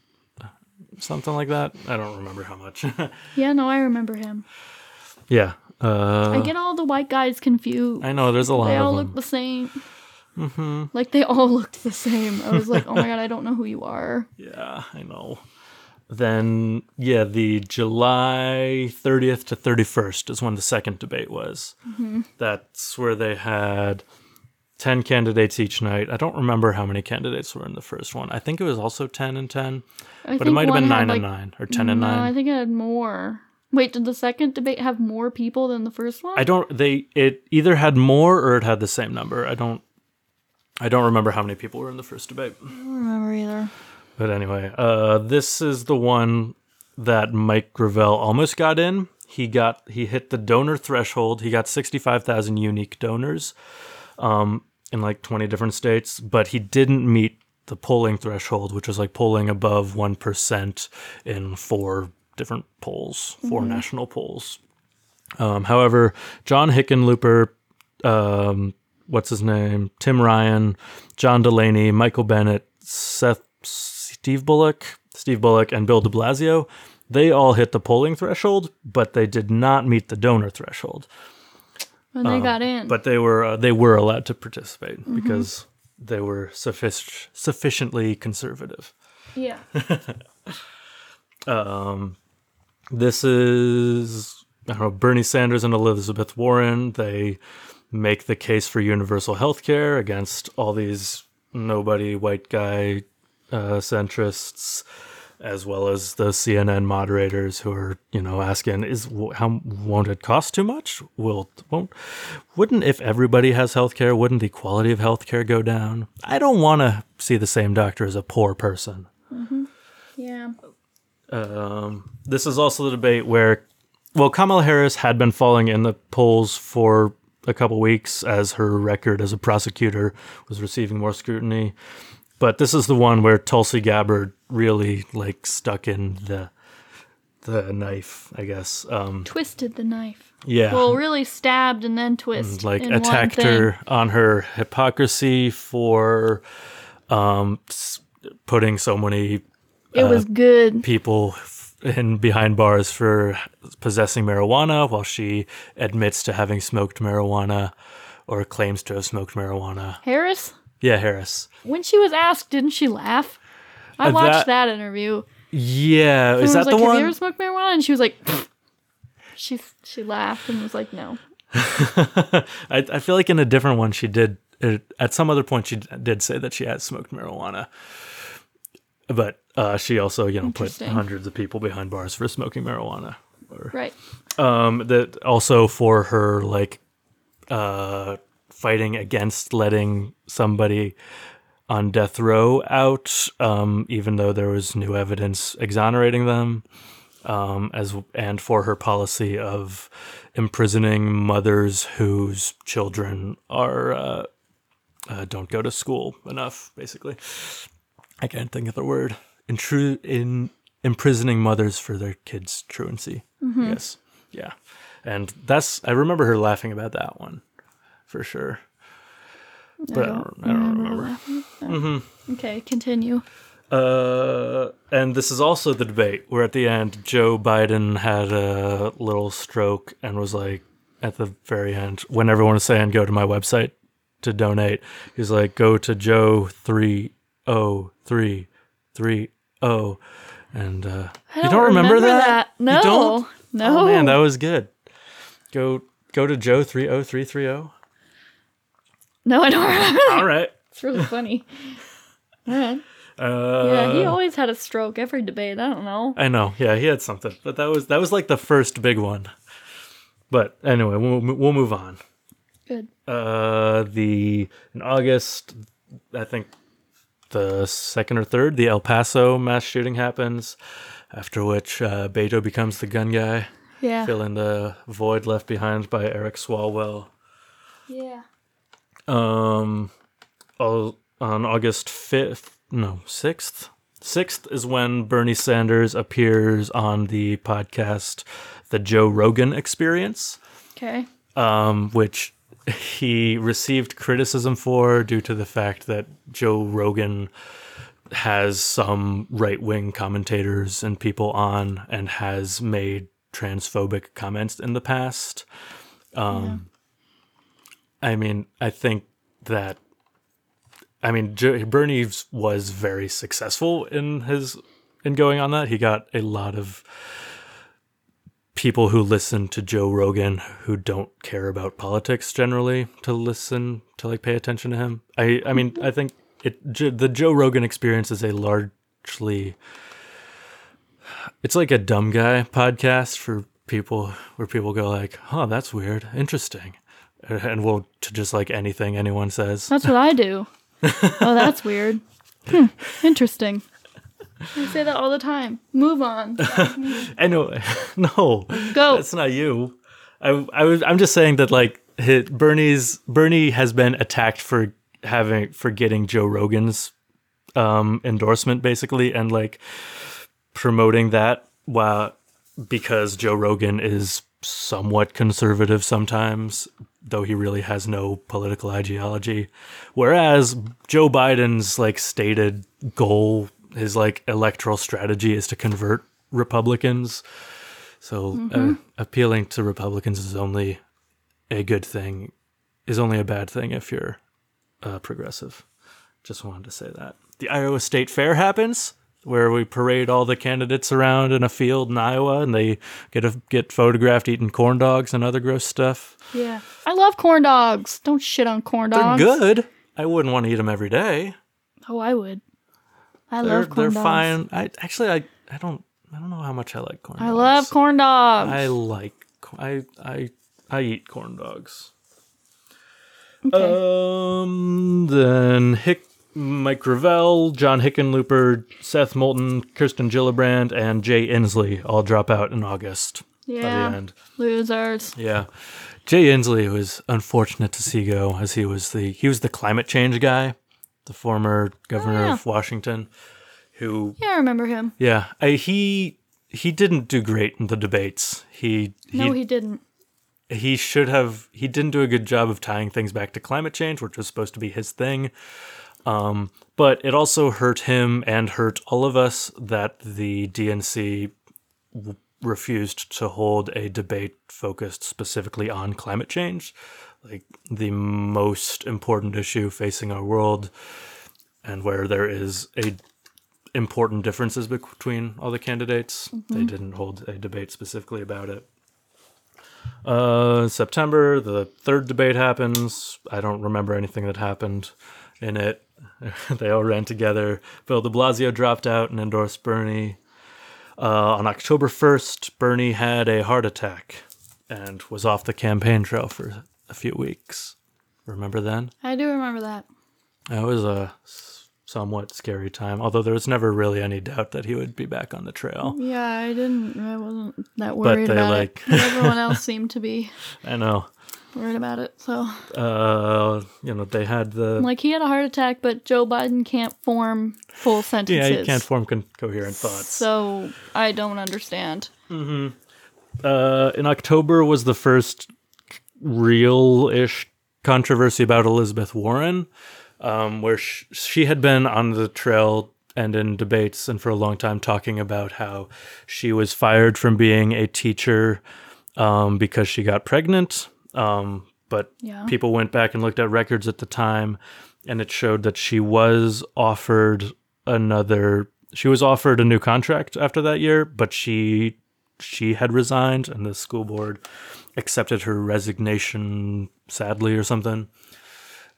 something like that. I don't remember how much. <laughs> Yeah, no, I remember him. yeah, uh, I get all the white guys confused. I know there's a lot they all them. look the same. Mm-hmm. Like they all <laughs> looked the same. I was like, oh my god, I don't know who you are. Yeah, I know. Then, yeah, the July 30th to 31st is when the second debate was. That's where they had 10 candidates each night. I don't remember how many candidates were in the first one. I think it was also 10 and 10, I but it might have been had, 9 and like- 9 or 10 and 9. I think it had more. Wait, did the second debate have more people than the first one? I don't they it either had more or it had the same number. I don't I don't remember how many people were in the first debate. I don't remember either. But anyway, uh, this is the one that Mike Gravel almost got in. He got he hit the donor threshold. He got sixty five thousand unique donors, um, in like twenty different states, but he didn't meet the polling threshold, which was like polling above one percent in four different polls, 4 national polls. Um, however, John Hickenlooper, um, what's his name, Tim Ryan, John Delaney, Michael Bennet, Seth, Steve Bullock, Steve Bullock, and Bill De Blasio, they all hit the polling threshold, but they did not meet the donor threshold. When they got in. Um, But they were uh, they were allowed to participate because they were suffic- sufficiently conservative. yeah. <laughs> Um, this is I don't know Bernie Sanders and Elizabeth Warren. They make the case for universal health care against all these nobody white guy uh, centrists. As well as the CNN moderators who are, you know, asking, "Is how won't it cost too much? Will won't wouldn't if everybody has health care, wouldn't the quality of health care go down? I don't want to see the same doctor as a poor person." Yeah. Um, this is also the debate where, well, Kamala Harris had been falling in the polls for a couple weeks as her record as a prosecutor was receiving more scrutiny. But this is the one where Tulsi Gabbard really like stuck in the the knife, I guess. Um, Twisted the knife. yeah, Well, really stabbed and then twist. like in one attacked her on her hypocrisy for um, putting so many It was good. people in behind bars for possessing marijuana while she admits to having smoked marijuana or claims to have smoked marijuana. Harris, Yeah, Harris. when she was asked, didn't she laugh? I Uh, watched that- that, interview. Yeah, is that was the like, Have one? you ever smoked marijuana? And she was like, she she laughed and was like, no. <laughs> I, I feel like in a different one she did at some other point she did say that she had smoked marijuana. But uh, she also, you know, put hundreds of people behind bars for smoking marijuana. Right. um that also for her like uh fighting against letting somebody on death row out um even though there was new evidence exonerating them um as and for her policy of imprisoning mothers whose children are uh, uh don't go to school enough basically. I can't think of the word. Intru- in imprisoning mothers for their kids truancy. Yes. Yeah. And that's i remember her laughing about that one for sure but i don't, I don't remember <laughs> Okay, continue. uh, and this is also the debate where at the end Joe Biden had a little stroke and was like, at the very end, when everyone was saying go to my website to donate, he's like, go to Joe three oh three three oh, and uh, I you don't remember, that? No. You don't? No. Oh man, that was good. Go go to Joe three oh three three oh. No, I don't <laughs> remember. All right. It's really funny. <laughs> All right. Uh, Yeah, he always had a stroke every debate. I don't know. I know. Yeah, he had something, but that was that was like the first big one. But anyway, we'll we'll move on. Good. Uh, the in August, I think the second or third, the El Paso mass shooting happens. After which, uh, Beto becomes the gun guy, Yeah. filling the void left behind by Eric Swalwell. Yeah. Um, on August 5th, no, 6th. 6th is when Bernie Sanders appears on the podcast The Joe Rogan Experience, Okay. um, which he received criticism for due to the fact that Joe Rogan has some right wing commentators and people on and has made transphobic comments in the past. Um, I mean, I think that, I mean, Bernie was very successful in his in going on that. He got a lot of people who listen to Joe Rogan who don't care about politics generally to listen to like pay attention to him. I I mean, I think it the Joe Rogan experience is a largely it's like a dumb guy podcast for people where people go like, "Huh, that's weird, interesting." And we'll to just like anything anyone says. That's what I do. oh, that's weird. <laughs> Hmm. Interesting. I say that all the time. Move on. <laughs> Anyway, <laughs> no, Go. that's not you. I, I was, I'm just saying that like hit Bernie's Bernie has been attacked for having for getting Joe Rogan's um, endorsement basically and like promoting that while because Joe Rogan is somewhat conservative sometimes, though he really has no political ideology. Whereas Joe Biden's like stated goal, his like electoral strategy is to convert Republicans. So uh, appealing to Republicans is only a good thing, is only a bad thing if you're uh, progressive. Just wanted to say that. The Iowa State Fair happens where we parade all the candidates around in a field in Iowa and they get a, get photographed eating corn dogs and other gross stuff. Yeah. I love corn dogs. Don't shit on corn dogs. They're good. I wouldn't want to eat them every day. Oh, I would. I they're love corn they're dogs. fine. I actually I I don't I don't know how much I like corn. I dogs. love corn dogs. I like I I I eat corn dogs. okay. Um, then Hick, Mike Gravel, John Hickenlooper, Seth Moulton, Kirsten Gillibrand, and Jay Inslee all drop out in August. Yeah. the end. Losers. Yeah. Jay Inslee was unfortunate to see go as he was the he was the climate change guy, the former governor Oh, yeah. of Washington, who Yeah, I remember him. yeah, I, he he didn't do great in the debates. He No, he he didn't. he should have he didn't do a good job of tying things back to climate change which was supposed to be his thing um, but it also hurt him and hurt all of us that the dnc w- refused to hold a debate focused specifically on climate change like the most important issue facing our world and where there is a important differences between all the candidates they didn't hold a debate specifically about it uh, September, the third debate happens. I don't remember anything that happened in it. <laughs> they all ran together. Bill de Blasio dropped out and endorsed Bernie. Uh, on October 1st, Bernie had a heart attack and was off the campaign trail for a few weeks. Remember then? I do remember that. It was a somewhat scary time, although there was never really any doubt that he would be back on the trail. Yeah, I didn't. I wasn't that worried they, about like- it. Everyone <laughs> else seemed to be I know. Worried about it. So, Uh, you know, they had the like, he had a heart attack, but Joe Biden can't form full sentences. Yeah, he can't form con- coherent thoughts. So I don't understand. Mm-hmm. Uh, in October was the first real-ish controversy about Elizabeth Warren, um, where sh- she had been on the trail and in debates and for a long time talking about how she was fired from being a teacher um, because she got pregnant. Um, but Yeah. people went back and looked at records at the time, and it showed that she was offered another. She was offered a new contract after that year, but she she had resigned, and the school board accepted her resignation sadly or something.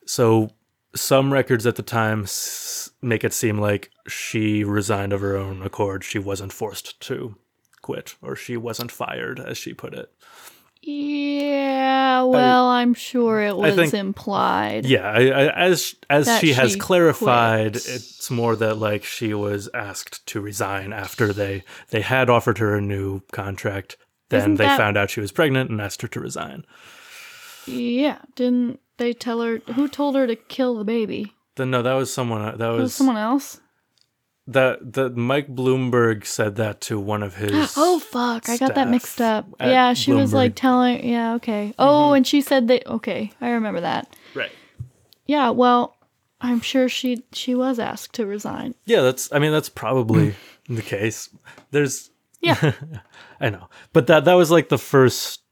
So some records at the time s- make it seem like she resigned of her own accord. She wasn't forced to quit, or she wasn't fired, as she put it. Yeah, well, I'm sure it was think- implied. Yeah, I, I, as as she has she clarified, quit. it's more that like she was asked to resign after they they had offered her a new contract. Then Isn't they that- found out she was pregnant and asked her to resign. Yeah, didn't they tell her who told her to kill the baby? Then no, that was someone. That was was someone else. That that Mike Bloomberg said that to one of his. <gasps> Oh fuck, I got that mixed up. Yeah, she was like telling yeah, okay. Oh, mm-hmm. and she said that okay, I remember that. right. Yeah, well, I'm sure she she was asked to resign. Yeah, that's. I mean, that's probably mm. the case. There's. Yeah. <laughs> I know, but that that was like the first.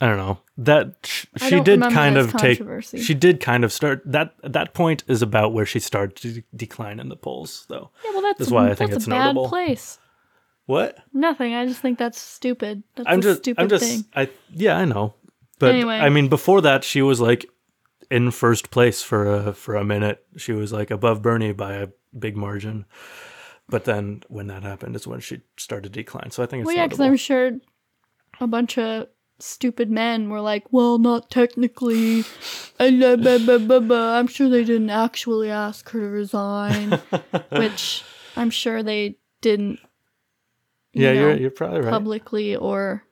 I don't know that sh- she did kind of take. She did kind of start that. That point is about where she started to de- decline in the polls, though. Yeah, well that's That's why I think that's it's a bad notable. place. What? Nothing. I just think that's stupid. That's I'm a just. stupid I'm just. thing. I yeah, I know, but Anyway. I mean, before that, she was like in first place for a for a minute. She was like above Bernie by a big margin. But then when that happened is when she started to decline. So I think it's Well, yeah, because. I'm sure a bunch of stupid men were like, "Well, not technically." blah. I'm sure they didn't actually ask her to resign, <laughs> which I'm sure they didn't. you yeah, you're you're probably right. publicly or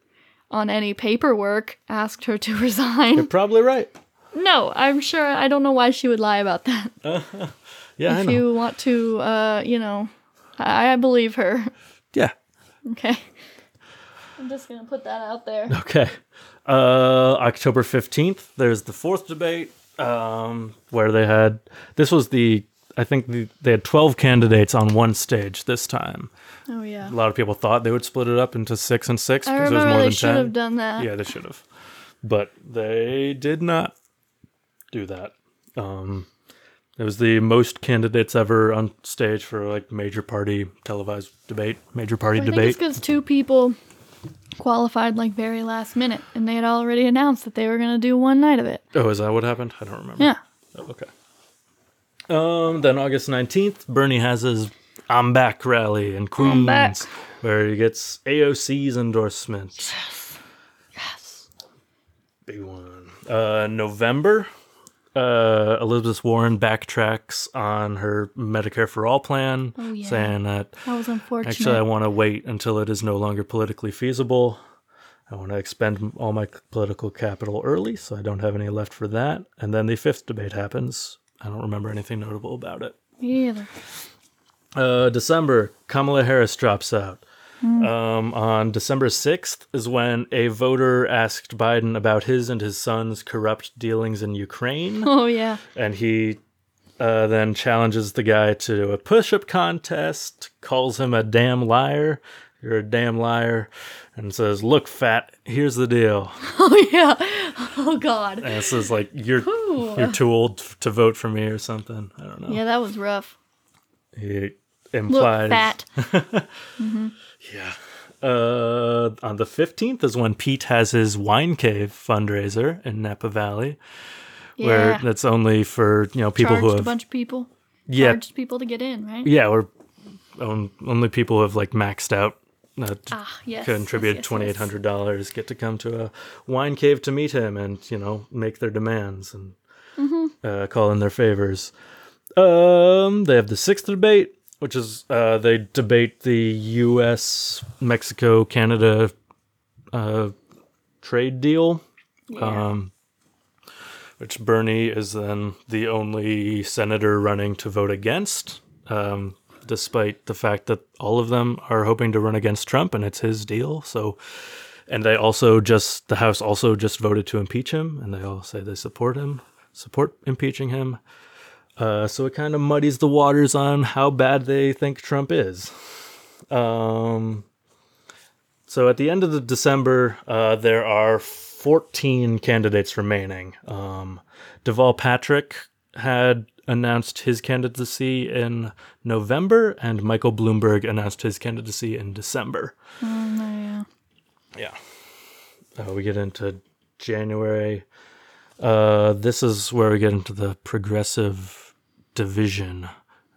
on any paperwork asked her to <laughs> resign. You're probably right. no, I'm sure. I don't know why she would lie about that. <laughs> Yeah, I if you want to, uh, you know, I, I believe her. yeah. Okay. I'm just gonna put that out there. <laughs> Okay. Uh, October 15th, there's the fourth debate um, where they had, this was the, I think the, they had 12 candidates on one stage this time. Oh yeah. A lot of people thought they would split it up into six and six because there was remember more they than should have done that. Yeah, they should have. But they did not do that. Um, it was the most candidates ever on stage for like major party televised debate, major party I think debate. it's because two people qualified like very last minute, and they had already announced that they were gonna do one night of it. Oh, is that what happened? I don't remember. Yeah. Oh, okay. Um, then August 19th, Bernie has his I'm Back rally in Queens, where he gets AOC's endorsement. Yes. Big one. Uh, November, uh, Elizabeth Warren backtracks on her Medicare for All plan, Oh, yeah. saying that That was unfortunate. actually I want to wait until it is no longer politically feasible. I want to expend all my political capital early, so I don't have any left for that. And then the fifth debate happens. I don't remember anything notable about it. Me either. Uh, December, Kamala Harris drops out. Um, on December 6th is when a voter asked Biden about his and his son's corrupt dealings in Ukraine. Oh yeah. and he uh, then challenges the guy to a push up contest, calls him a damn liar. You're a damn liar. And says, Look, fat, here's the deal. <laughs> Oh yeah. Oh god. And it says, like, you're, Ooh. you're too old to vote for me or something. I don't know. Yeah, that was rough. He implies. fat. <laughs> Yeah. Uh, on the 15th is when Pete has his wine cave fundraiser in Napa Valley, where Yeah. that's only for, you know, people Charged who have a bunch of people. yeah, Charged people to get in, right? yeah, or on, only people who have like maxed out. Uh, Ah, yes. contributed yes, yes, twenty eight hundred dollars get to come to a wine cave to meet him and you know make their demands and Mm-hmm. uh, call in their favors. Um, they have the sixth debate, which is uh, they debate the U.S. Mexico Canada uh, trade deal. yes. Um, which Bernie is then the only senator running to vote against, um, despite the fact that all of them are hoping to run against Trump and it's his deal. So, and they also just, the House also just voted to impeach him and they all say they support him, support impeaching him. Uh, so it kind of muddies the waters on how bad they think Trump is. Um, so at the end of the December, uh, there are 14 candidates remaining. Um, Deval Patrick had announced his candidacy in November, and Michael Bloomberg announced his candidacy in December. Oh, yeah. Yeah. Uh, we get into January. Uh, this is where we get into the progressive division.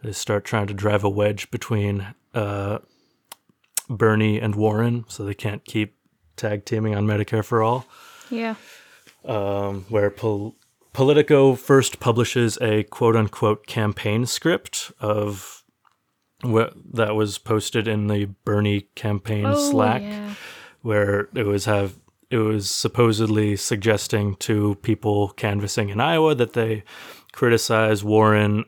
They start trying to drive a wedge between uh, Bernie and Warren, so they can't keep tag teaming on Medicare for all. Yeah. Um, where Pol- Politico first publishes a quote unquote campaign script of what that was posted in the Bernie campaign Oh, Slack yeah. where it was have it was supposedly suggesting to people canvassing in Iowa that they criticize Warren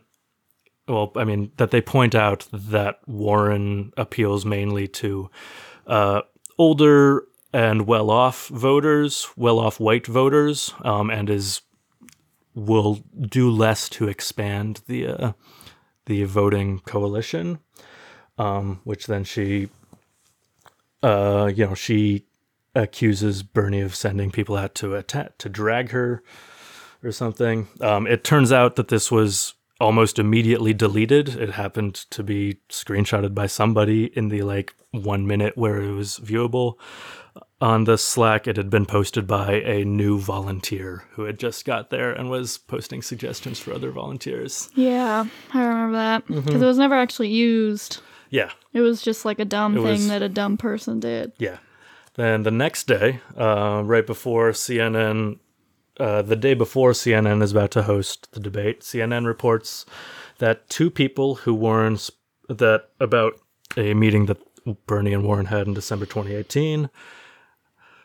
well I mean that they point out that Warren appeals mainly to uh, older and well-off voters, well-off white voters, um, and is will do less to expand the uh, the voting coalition, um, which then she uh, you know, she accuses Bernie of sending people out to attack to drag her or something. Um, it turns out that this was almost immediately deleted. It happened to be screenshotted by somebody in the like one minute where it was viewable. On the Slack, it had been posted by a new volunteer who had just got there and was posting suggestions for other volunteers. Yeah, I remember that because Mm-hmm. it was never actually used. Yeah, It was just like a dumb It thing was- that a dumb person did. Yeah. Then the next day, uh, right before CNN, uh, the day before CNN is about to host the debate, CNN reports that two people who Warren sp- that about a meeting that Bernie and Warren had in December 2018.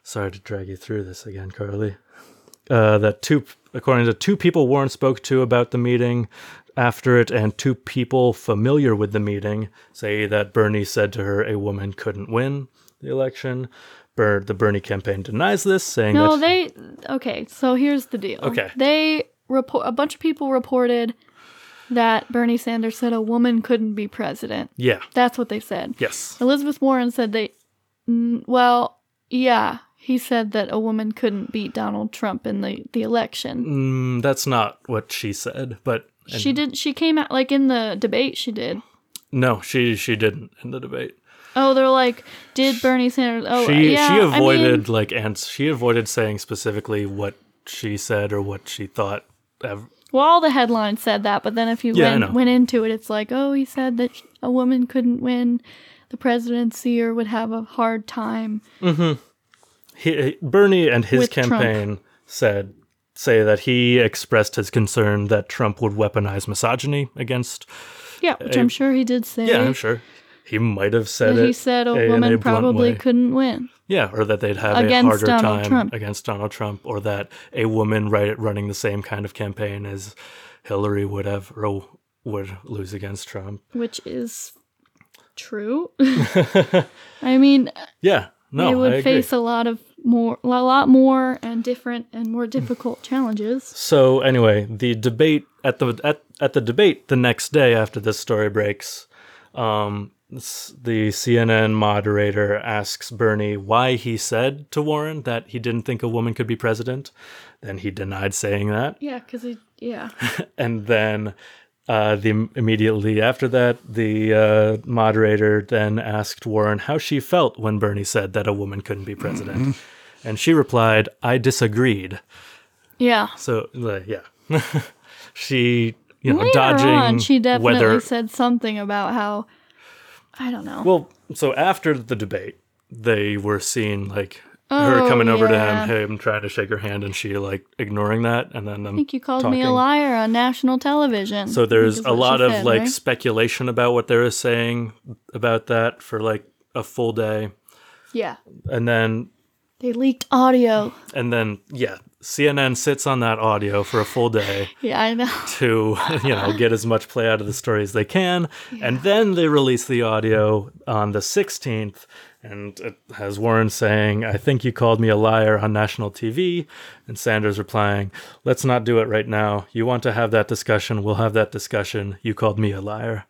Sorry to drag you through this again, Carly. Uh, that two, according to two people Warren spoke to about the meeting after it, and two people familiar with the meeting say that Bernie said to her a woman couldn't win the election. Ber- the Bernie campaign denies this, saying No, that they. Okay, so here's the deal. Okay. They report. A bunch of people reported that Bernie Sanders said a woman couldn't be president. yeah, That's what they said. yes, Elizabeth Warren said they. Well, yeah, he said that a woman couldn't beat Donald Trump in the the election. mm, that's not what she said, but and- She did. She came out like in the debate. She did. no, she she didn't in the debate. Oh, they're like, did Bernie Sanders? Oh, she yeah. she I mean- avoided like and she avoided saying specifically what she said or what she thought ev- Well, all the headlines said that, but then if you Yeah, went, went into it, it's like, oh, he said that a woman couldn't win the presidency or would have a hard time. Mm-hmm. he, Bernie and his With Trump. campaign said say that he expressed his concern that Trump would weaponize misogyny against. Yeah, which I'm sure he did say. Yeah, I'm sure he might have said that it. he said a in woman blunt probably couldn't win. Yeah, or that they'd have a harder Donald time Trump. against Donald Trump, or that a woman right, running the same kind of campaign as Hillary would have or would lose against Trump. which is true. <laughs> I mean, Yeah, no, they would face a lot of more, a lot more and different and more difficult challenges. So anyway, the debate at the at, at the debate the next day after this story breaks, um, the CNN moderator asks Bernie why he said to Warren that he didn't think a woman could be president. Then he denied saying that, Yeah, because he, yeah, <laughs> and then uh, the immediately after that, the uh, moderator then asked Warren how she felt when Bernie said that a woman couldn't be president, and she replied, "I disagreed." yeah. So uh, yeah, <laughs> she you know Later dodging on, she definitely whether said something about how I don't know. well. So after the debate, they were seeing like her Oh, coming over to oh, yeah. him, him trying to shake her hand, and she like ignoring that, and then them I think you called me a liar on national television. So there's a lot of said, like right? speculation about what they were saying about that for like a full day, yeah, and then they leaked audio. and then yeah, CNN sits on that audio for a full day. <laughs> Yeah, I know. <laughs> to you know get as much play out of the story as they can and then they release the audio on the 16th and it has warren saying i think you called me a liar on national tv and sanders replying let's not do it right now you want to have that discussion we'll have that discussion you called me a liar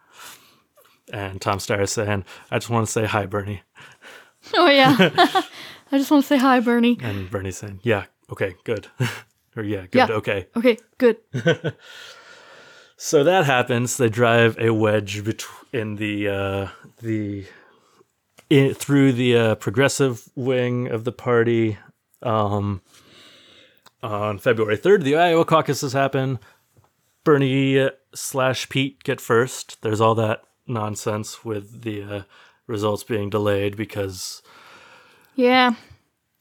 and tom steyer saying i just want to say hi bernie Oh yeah. <laughs> I just want to say hi, Bernie. and bernie saying yeah okay good <laughs> or yeah good Yeah. okay Okay, good. <laughs> So that happens. They drive a wedge bet- in the uh, the in, through the uh, progressive wing of the party. Um, on February third, the Iowa caucuses happen. Bernie uh, slash Pete get first. There's all that nonsense with the uh, results being delayed because Yeah,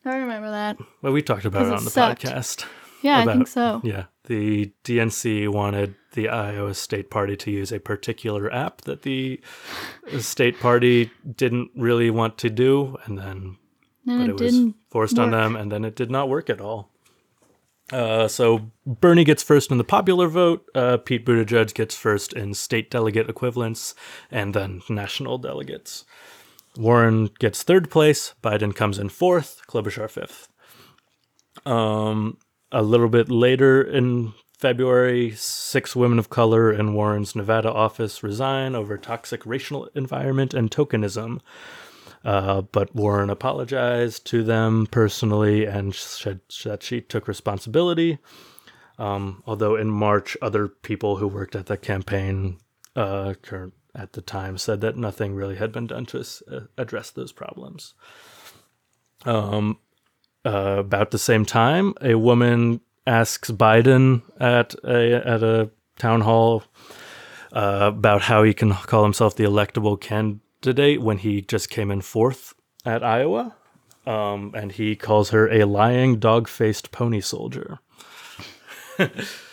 I remember that. well, we talked about it it on the sucked. podcast. Yeah, I think so. Yeah, the DNC wanted the Iowa State Party to use a particular app that the state party didn't really want to do, and then And but it, it was forced on them, and then it did not work at all. Uh, so Bernie gets first in the popular vote. Uh, Pete Buttigieg gets first in state delegate equivalents, and then national delegates. Warren gets third place. Biden comes in fourth. Klobuchar fifth. Um, a little bit later in February, six women of color in Warren's Nevada office resign over toxic racial environment and tokenism. Uh, but Warren apologized to them personally and said that she took responsibility. Um, although in March, other people who worked at the campaign uh, at the time said that nothing really had been done to uh, address those problems. Um, uh, about the same time, a woman asks Biden at a at a town hall uh, about how he can call himself the electable candidate when he just came in fourth at Iowa, um, and he calls her a lying dog-faced pony soldier. <laughs>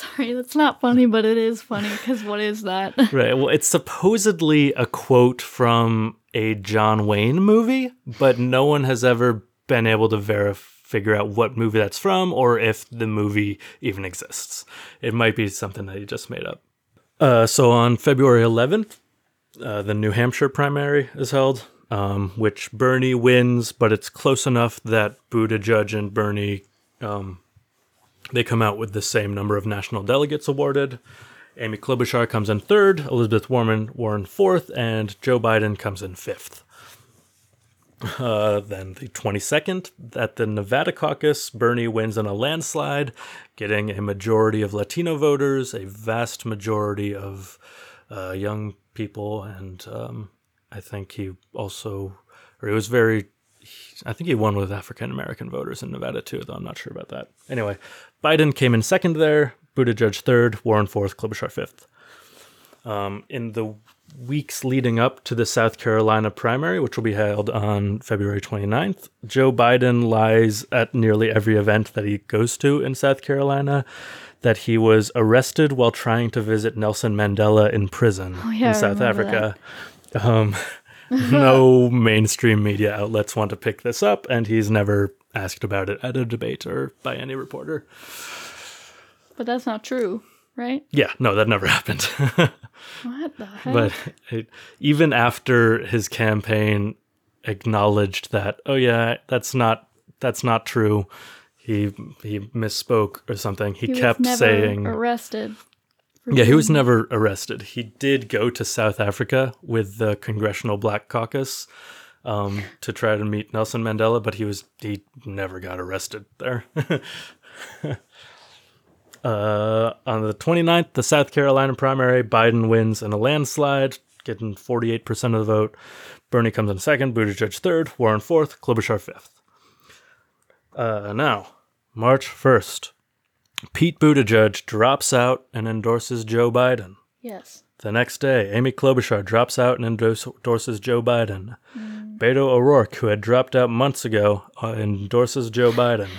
Sorry, that's not funny, but it is funny because what is that? <laughs> Right. Well, it's supposedly a quote from a John Wayne movie, but no one has ever been able to verify figure out what movie that's from or if the movie even exists. It might be something that he just made up. Uh, so on February 11th, uh, the New Hampshire primary is held, um, which Bernie wins, but it's close enough that Buttigieg and Bernie um, they come out with the same number of national delegates awarded. Amy Klobuchar comes in third, Elizabeth Warren Warren fourth, and Joe Biden comes in fifth. Uh, then the 22nd, at the Nevada caucus, Bernie wins in a landslide, getting a majority of Latino voters, a vast majority of uh, young people, and um, I think he also, or he was very, I think he won with African American voters in Nevada too, though I'm not sure about that. Anyway, Biden came in second there, Buttigieg third, Warren fourth, Klobuchar fifth. Um, in the weeks leading up to the South Carolina primary, which will be held on February 29th, Joe Biden lies at nearly every event that he goes to in South Carolina that he was arrested while trying to visit Nelson Mandela in prison Oh, yeah, in South Africa. Um, no <laughs> mainstream media outlets want to pick this up, and he's never asked about it at a debate or by any reporter. But that's not true, right? Yeah, no, that never <laughs> happened. What the heck? but it, even after his campaign acknowledged that, oh yeah, that's not that's not true. He he misspoke or something. He, he kept saying, arrested. Yeah, he was never arrested. He did go to South Africa with the Congressional Black Caucus um, to try to meet Nelson Mandela, but he was he never got arrested there. <laughs> uh, on the 29th, the South Carolina primary, Biden wins in a landslide, getting 48% of the vote. Bernie comes in second, Buttigieg third, Warren fourth, Klobuchar fifth. Uh, now, March 1st, Pete Buttigieg drops out and endorses Joe Biden. Yes. The next day, Amy Klobuchar drops out and endorses Joe Biden. Beto O'Rourke, who had dropped out months ago, uh, endorses Joe Biden.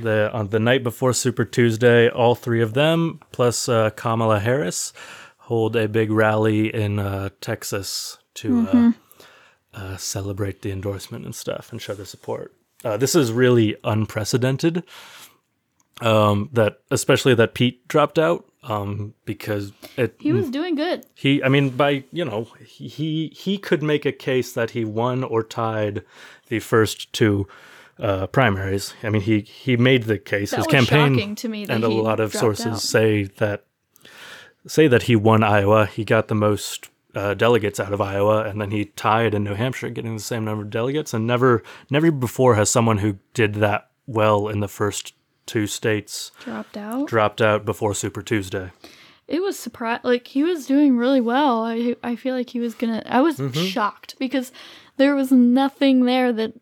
The on the night before Super Tuesday, all three of them plus uh, Kamala Harris hold a big rally in uh, Texas to uh, uh, celebrate the endorsement and stuff and show their support. Uh, this is really unprecedented. Um, that especially that Pete dropped out um, because it He was doing good. he, I mean, by you know, he he, could make a case that he won or tied the first two uh, primaries. I mean, he he made the case. That His campaign shocking to me that and a lot of sources out. say that say that he won Iowa. He got the most uh, delegates out of Iowa, and then he tied in New Hampshire, getting the same number of delegates. And never never before has someone who did that well in the first two states Dropped out. dropped out before Super Tuesday. it was surprise Like he was doing really well. I I feel like he was gonna. I was Mm-hmm. shocked because there was nothing there that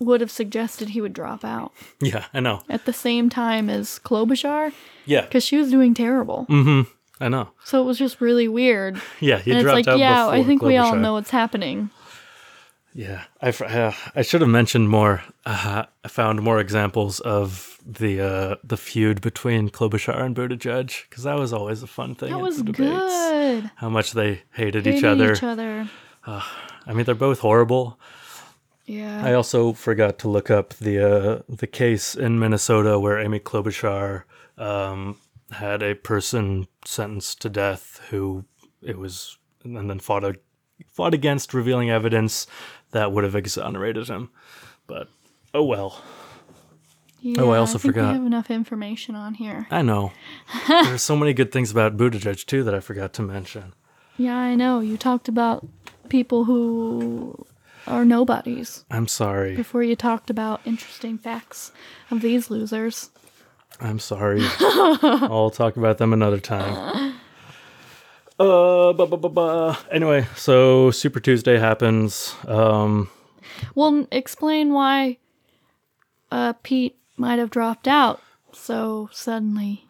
would have suggested he would drop out Yeah, I know. at the same time as Klobuchar Yeah, because she was doing terrible. Mm-hmm. I know. So it was just really weird. Yeah, he and it's dropped like, out yeah, I think we all know what's happening. Yeah, I, uh, I should have mentioned more. Uh, I found more examples of the uh, the feud between Klobuchar and Buttigieg because that was always a fun thing. That was debates. good. How much they hated each Hated other. Each other. I mean, they're both horrible. Yeah. I also forgot to look up the uh, the case in Minnesota where Amy Klobuchar um, had a person sentenced to death who it was and then fought a, fought against revealing evidence that would have exonerated him. But oh well. yeah, oh, I also think forgot. We have enough information on here. I know. <laughs> There's so many good things about Buttigieg too that I forgot to mention. Yeah, I know. You talked about people who are nobodies I'm sorry. before you talked about interesting facts of these losers. I'm sorry. <laughs> I'll talk about them another time. <laughs> Uh, bu- bu- bu- bu- anyway, so Super Tuesday happens. Um, Well, explain why uh, Pete might have dropped out so suddenly.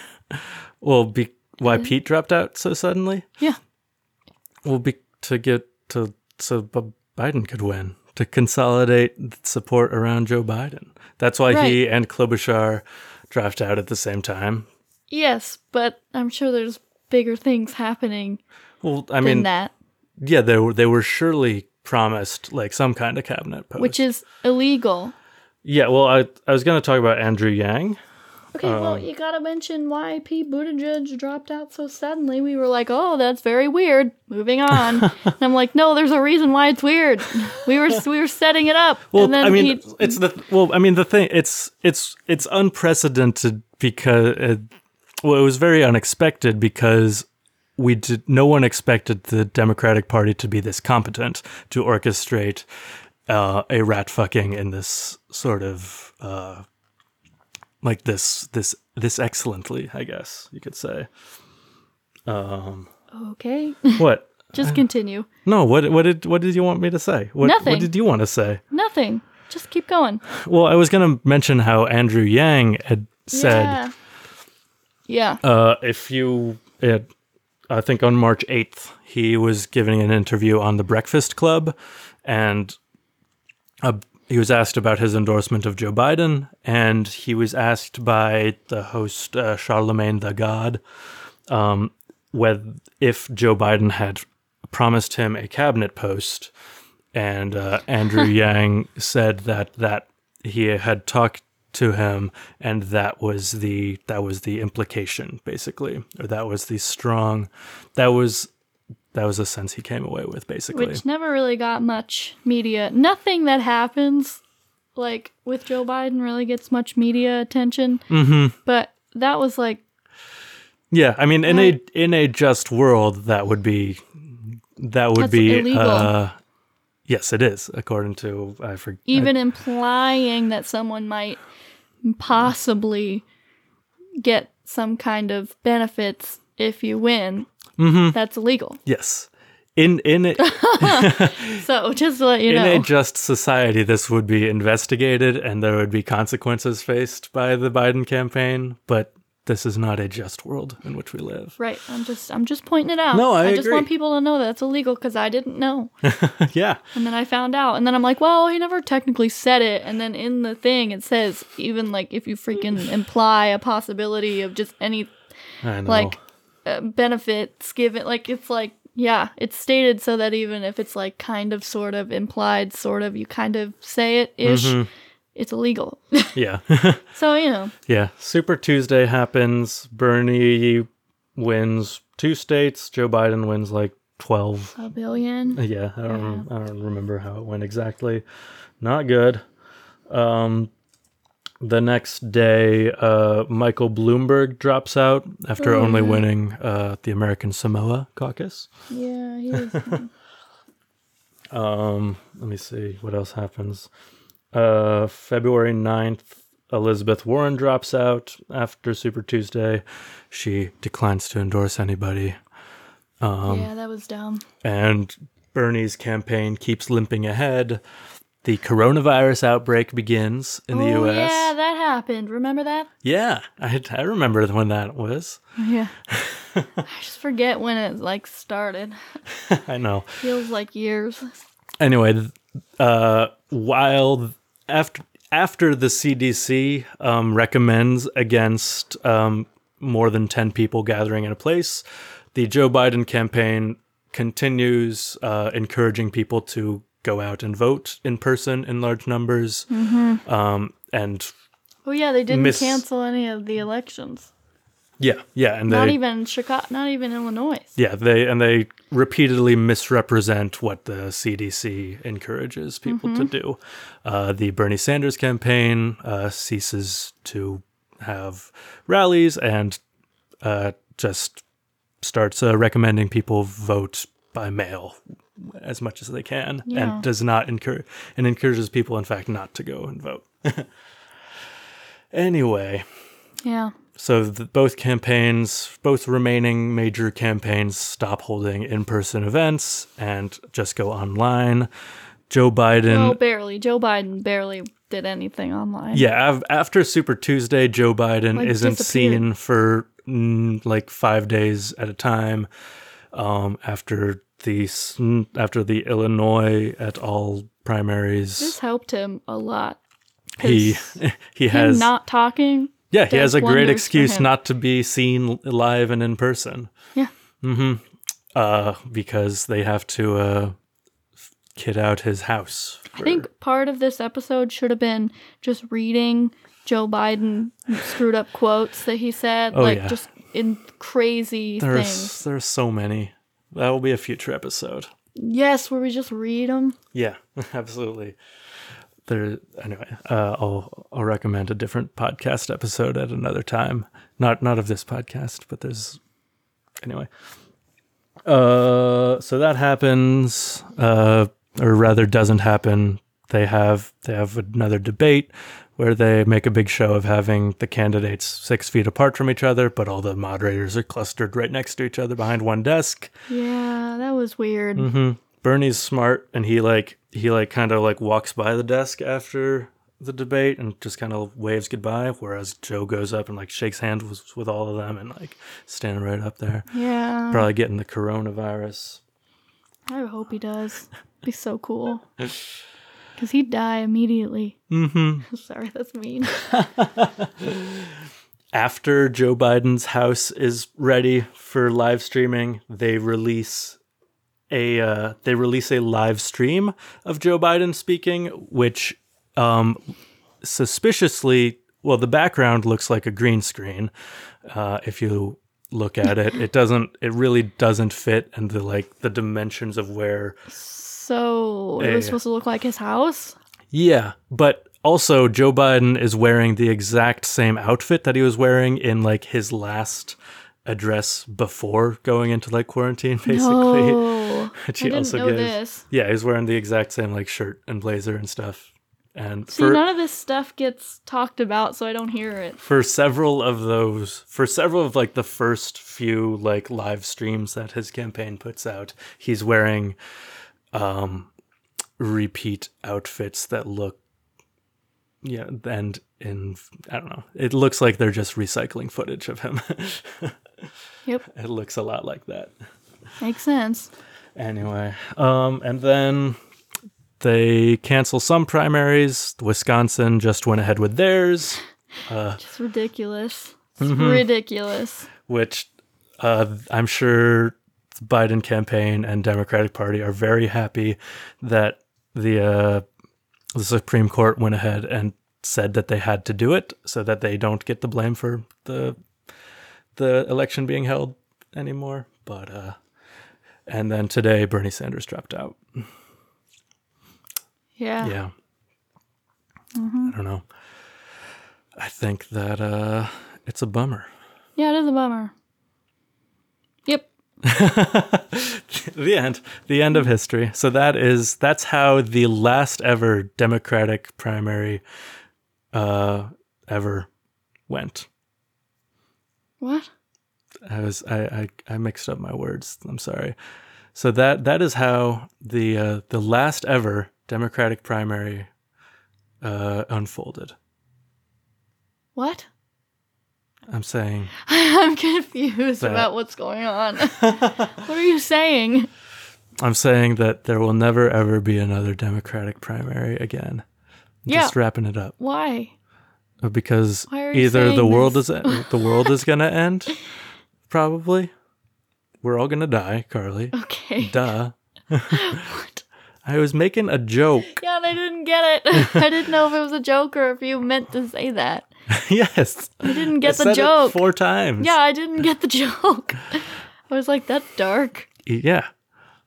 <laughs> well, be, why Pete dropped out so suddenly? Yeah. Well, be, to get to so B- Biden could win to consolidate support around Joe Biden. That's why he and Klobuchar dropped out at the same time. Yes, but I'm sure there's bigger things happening Well, I than mean, that, yeah, they were they were surely promised like some kind of cabinet post. which is illegal. Yeah, well, I I was going to talk about Andrew Yang. Okay, well, um, you gotta mention why Pete Buttigieg dropped out so suddenly. We were like, oh, that's very weird. Moving on. <laughs> and I'm like, no, there's a reason why it's weird. We were we were setting it up. Well, and then I mean, it's the well, I mean, the thing it's it's it's unprecedented because it, well, it was very unexpected because we did no one expected the Democratic Party to be this competent to orchestrate uh, a rat fucking in this sort of uh, like this this this excellently, I guess you could say. okay, What? <laughs> just continue. No, what what did what did you want me to say? What, Nothing. What did you want to say? Nothing. Just keep going. Well, I was going to mention how Andrew Yang had said yeah. Yeah. Uh, if you, it, I think on March 8th, he was giving an interview on the Breakfast Club, and uh, he was asked about his endorsement of Joe Biden, and he was asked by the host uh, Charlemagne the God, um, whether if Joe Biden had promised him a cabinet post, and uh, Andrew <laughs> Yang said that that he had talked to him, and that was the that was the implication, basically, or that was the strong, that was that was the sense he came away with, basically. Which never really got much media. Nothing that happens, like with Joe Biden, really gets much media attention. Mm-hmm. But that was like, yeah, I mean, in a in a just world, that would be that would be illegal. Uh, yes, it is according to I forget. even implying that someone might possibly get some kind of benefits if you win. Mm-hmm. That's illegal. yes, in in a, <laughs> <laughs> So just to let you in know. a just society, this would be investigated, and there would be consequences faced by the Biden campaign. But this is not a just world in which we live. Right. I'm just I'm just pointing it out. No, I just agree. want people to know that it's illegal because I didn't know. <laughs> yeah, And then I found out. And then I'm like, well, he never technically said it. And then in the thing it says even like if you freaking imply a possibility of just any I know. like uh, benefits given like it's like yeah, it's stated so that even if it's like kind of sort of implied sort of you kind of say it ish, Mm-hmm. It's illegal. <laughs> yeah. <laughs> so, you know, Yeah, Super Tuesday happens. Bernie wins two states. Joe Biden wins like twelve. a billion. Yeah, I don't. rem- I don't remember how it went exactly. Not good. Um, the next day, uh, Michael Bloomberg drops out after only winning uh, the American Samoa caucus. Yeah, he is. <laughs> Um, let me see what else happens. Uh, February 9th, Elizabeth Warren drops out after Super Tuesday. She declines to endorse anybody. Um, yeah, that was dumb. And Bernie's campaign keeps limping ahead. The coronavirus outbreak begins in the oh, US. yeah, that happened. Remember that? Yeah, I, I remember when that was. Yeah. <laughs> I just forget when it like started. <laughs> I know. Feels like years. anyway, uh, while after after the CDC um, recommends against um, more than ten people gathering in a place, the Joe Biden campaign continues uh, encouraging people to go out and vote in person in large numbers, um, and Oh yeah, they didn't Miss- cancel any of the elections. Yeah, yeah, and Not they even Chicago, not even Illinois. Yeah, they and they repeatedly misrepresent what the CDC encourages people to do. Uh, the Bernie Sanders campaign uh, ceases to have rallies and uh, just starts uh, recommending people vote by mail as much as they can, Yeah. and does not encourage and encourages people, in fact, not to go and vote. <laughs> anyway, Yeah. So the, both campaigns, both remaining major campaigns, stop holding in-person events and just go online. Joe Biden, Well, barely. Joe Biden barely did anything online. yeah, av- after Super Tuesday, Joe Biden Like, isn't seen for mm, like five days at a time. Um, after the after the Illinois et al. primaries, This helped him a lot. he <laughs> he has not talking. Yeah he has a great excuse not to be seen live and in person. Yeah. uh, because they have to uh, kid out his house. I think part of this episode should have been just reading Joe Biden screwed up quotes that he said, Oh, like yeah. just in crazy things. there's there's so many. That will be a future episode. Yes, where we just read them. Yeah, <laughs> absolutely. There. Anyway, uh, I'll I'll recommend a different podcast episode at another time. Not not of this podcast, but there's anyway. Uh, so that happens, uh, or rather doesn't happen. They have they have another debate where they make a big show of having the candidates six feet apart from each other, but all the moderators are clustered right next to each other behind one desk. Yeah, that was weird. hmm Bernie's smart, and he like he like kind of like walks by the desk after the debate and just kind of waves goodbye, whereas Joe goes up and like shakes hands with, with all of them and like standing right up there, Yeah. probably getting the coronavirus. I hope he does. Be so cool. <laughs> Because he'd die immediately. Mm-hmm. <laughs> Sorry, that's mean. <laughs> After Joe Biden's house is ready for live streaming, they release a uh, they release a live stream of Joe Biden speaking, which um, suspiciously, well, the background looks like a green screen. Uh, if you look at it, it doesn't. It really doesn't fit, and the like the dimensions of where So it was supposed to look like his house? Yeah, but also Joe Biden is wearing the exact same outfit that he was wearing in like his last address before going into like quarantine, <laughs> basically. No. <laughs> Which I he didn't also know gives. this. Yeah, he's wearing the exact same like shirt and blazer and stuff. And See, for none of this stuff gets talked about, so I don't hear it. for several of those, for several of like the first few like live streams that his campaign puts out, he's wearing um repeat outfits that look yeah, and in I don't know. It looks like they're just recycling footage of him. <laughs> <laughs> Yep, it looks a lot like that. makes sense. Anyway, um, and then they cancel some primaries. Wisconsin just went ahead with theirs, <laughs> Just ridiculous. Mm-hmm. ridiculous. which uh, I'm sure the Biden campaign and Democratic Party are very happy that the uh, the Supreme Court went ahead and said that they had to do it, so that they don't get the blame for the the election being held anymore. But uh, and then today, Bernie Sanders dropped out. Yeah. Yeah. I don't know. I think that uh, it's a bummer. Yeah, it is a bummer. Yep. <laughs> the end. The end of history. So that is that's how the last ever Democratic primary uh, ever went. What? I was I, I I mixed up my words. I'm sorry. So that that is how the uh, the last ever Democratic primary uh, unfolded. What? I'm saying <laughs> I'm confused That- about what's going on. <laughs> what are you saying? I'm saying that there will never ever be another Democratic primary again. Yeah. Just wrapping it up. Why? Because Why are you either the world this? is the world is gonna <laughs> end, probably. We're all gonna die, Carly. Okay. Duh. What? <laughs> <laughs> I was making a joke. Yeah, and I didn't get it. I didn't know if it was a joke or if you meant to say that. yes. I didn't I get said the it joke. four times. Yeah, I didn't get the joke. I was like, that's dark. Yeah.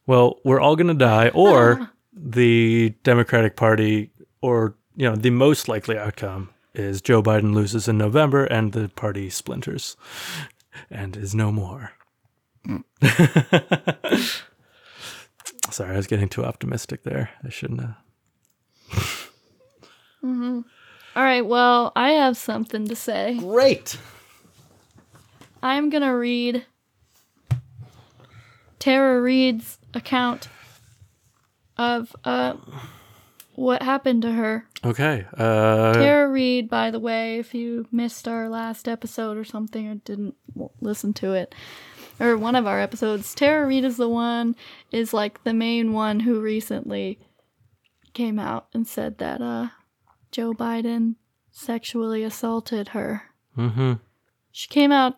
Well, we're all gonna die, or uh-huh. the Democratic Party, or you know, the most likely outcome is Joe Biden loses in November and the party splinters and is no more. <laughs> Sorry, I was getting too optimistic there. I shouldn't have. All right, well, I have something to say. Great. I'm going to read Tara Reade's account of uh, what happened to her. Okay. Uh, Tara Reade, by the way, if you missed our last episode or something or didn't listen to it, or one of our episodes, Tara Reade is the one, is like the main one who recently came out and said that uh, Joe Biden sexually assaulted her. mm-hmm. She came out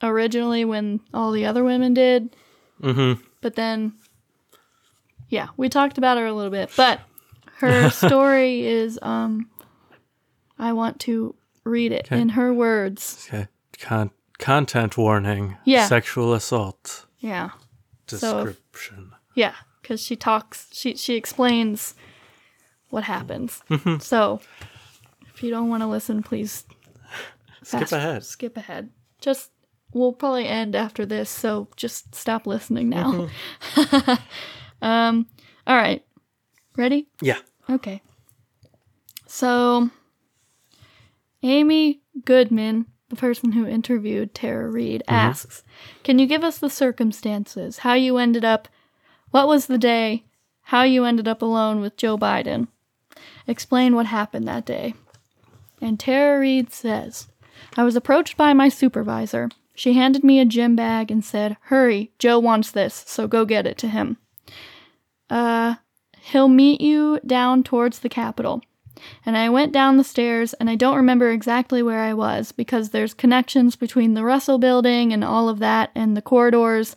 originally when all the other women did, Mm-hmm. but then, yeah, we talked about her a little bit. But her <laughs> story is, um, I want to read it Okay. in her words. Okay. Con- content warning. Yeah. Sexual assault. Yeah, So- Description. yeah, because she talks, she she explains what happens. So, if you don't want to listen, please <laughs> Skip fast- ahead. Skip ahead. Just we'll probably end after this, so just stop listening now. <laughs> um all right. Ready? Yeah. Okay. So Amy Goodman, the person who interviewed Tara Reade, asks, "Can you give us the circumstances? How you ended up what was the day? How you ended up alone with Joe Biden?" explain what happened that day. And Tara Reade says, I was approached by my supervisor. She handed me a gym bag and said, Hurry, Joe wants this, so go get it to him. Uh, he'll meet you down towards the Capitol. And I went down the stairs, and I don't remember exactly where I was because there's connections between the Russell building and all of that and the corridors.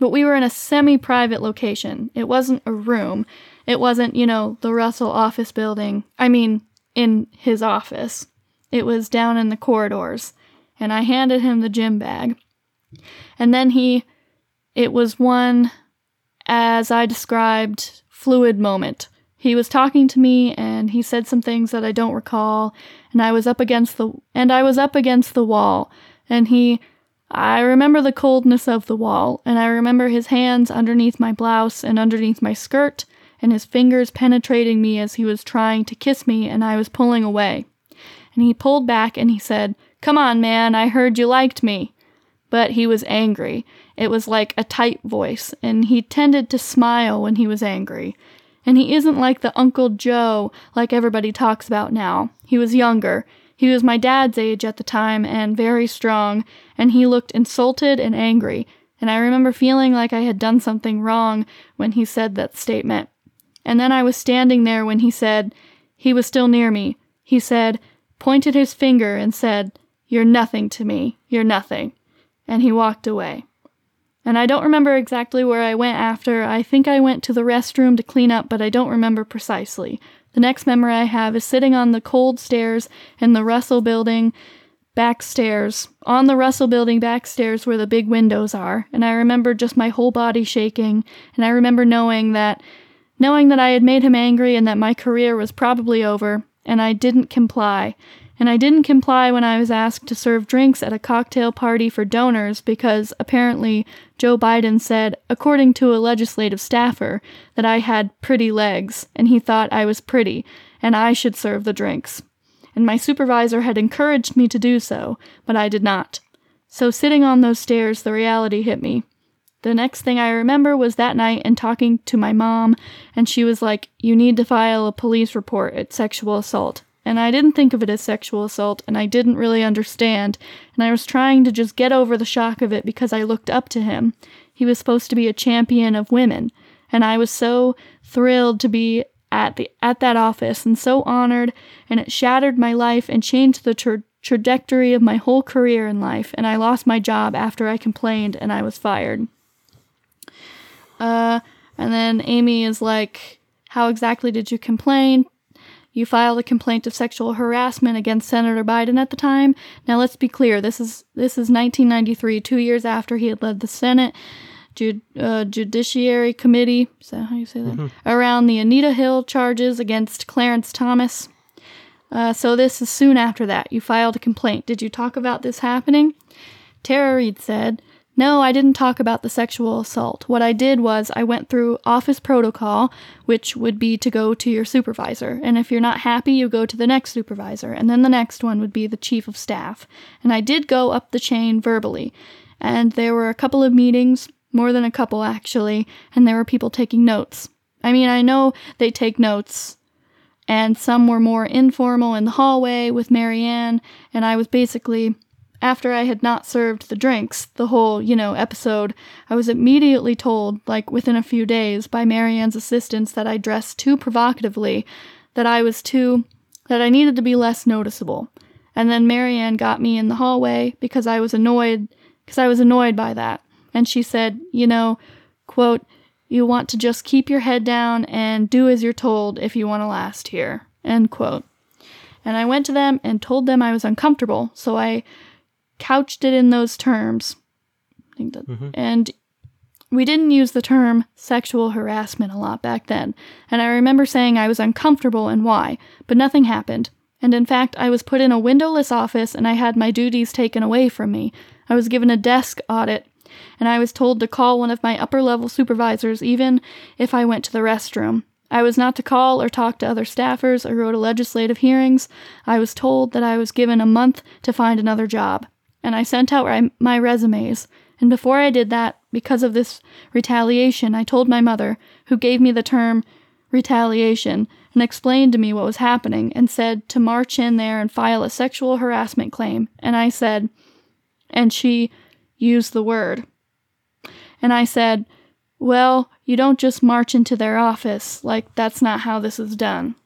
But we were in a semi private location. It wasn't a room. It wasn't, you know, the Russell office building. I mean, in his office. It was down in the corridors. And I handed him the gym bag. And then he, it was one, as I described, fluid moment. He was talking to me and he said some things that I don't recall and I was up against the and I was up against the wall and he I remember the coldness of the wall and I remember his hands underneath my blouse and underneath my skirt and his fingers penetrating me as he was trying to kiss me and I was pulling away. And he pulled back and he said, "Come on, man, I heard you liked me." But he was angry. It was like a tight voice, and he tended to smile when he was angry. And he isn't like the Uncle Joe like everybody talks about now. He was younger. He was my dad's age at the time and very strong, and he looked insulted and angry. And I remember feeling like I had done something wrong when he said that statement. And then I was standing there when he said, he was still near me. He said, pointed his finger and said, You're nothing to me. You're nothing. And he walked away. And I don't remember exactly where I went after. I think I went to the restroom to clean up, but I don't remember precisely. The next memory I have is sitting on the cold stairs in the Russell building back stairs, on the Russell building back stairs where the big windows are. And I remember just my whole body shaking. And I remember knowing that, knowing that I had made him angry and that my career was probably over. And I didn't comply and I didn't comply when I was asked to serve drinks at a cocktail party for donors because apparently Joe Biden said, according to a legislative staffer, that I had pretty legs, and he thought I was pretty, and I should serve the drinks. And my supervisor had encouraged me to do so, but I did not. So sitting on those stairs, the reality hit me. The next thing I remember was that night and talking to my mom, and she was like, You need to file a police report. It's sexual assault and I didn't think of it as sexual assault, and I didn't really understand, and I was trying to just get over the shock of it because I looked up to him. He was supposed to be a champion of women, and I was so thrilled to be at the at that office and so honored, and it shattered my life and changed the tra- trajectory of my whole career in life, and I lost my job after I complained and I was fired. Uh, and then Amy is like, How exactly did you complain? You filed a complaint of sexual harassment against Senator Biden at the time. Now let's be clear. This is this is 1993, two years after he had led the Senate Jud, uh, Judiciary Committee. Is that how you say that? Mm-hmm. Around the Anita Hill charges against Clarence Thomas. Uh, so this is soon after that. You filed a complaint. Did you talk about this happening? Tara Reade said, no, I didn't talk about the sexual assault. What I did was I went through office protocol, which would be to go to your supervisor. And if you're not happy, you go to the next supervisor. And then the next one would be the chief of staff. And I did go up the chain verbally. And there were a couple of meetings, more than a couple actually, and there were people taking notes. I mean, I know they take notes and some were more informal in the hallway with Marianne, and I was basically after I had not served the drinks, the whole, you know, episode, I was immediately told, like within a few days, by Marianne's assistants that I dressed too provocatively, that I was too, that I needed to be less noticeable. And then Marianne got me in the hallway because I was annoyed, because I was annoyed by that. And she said, you know, quote, you want to just keep your head down and do as you're told if you want to last here, end quote. And I went to them and told them I was uncomfortable, so I couched it in those terms. That, mm-hmm. And we didn't use the term sexual harassment a lot back then, and I remember saying I was uncomfortable and why, but nothing happened. And in fact, I was put in a windowless office and I had my duties taken away from me. I was given a desk audit, and I was told to call one of my upper level supervisors even if I went to the restroom. I was not to call or talk to other staffers or go to legislative hearings. I was told that I was given a month to find another job and I sent out my resumes. And before I did that, because of this retaliation, I told my mother, who gave me the term retaliation and explained to me what was happening and said to march in there and file a sexual harassment claim. And I said, and she used the word. And I said, well, you don't just march into their office. Like, that's not how this is done.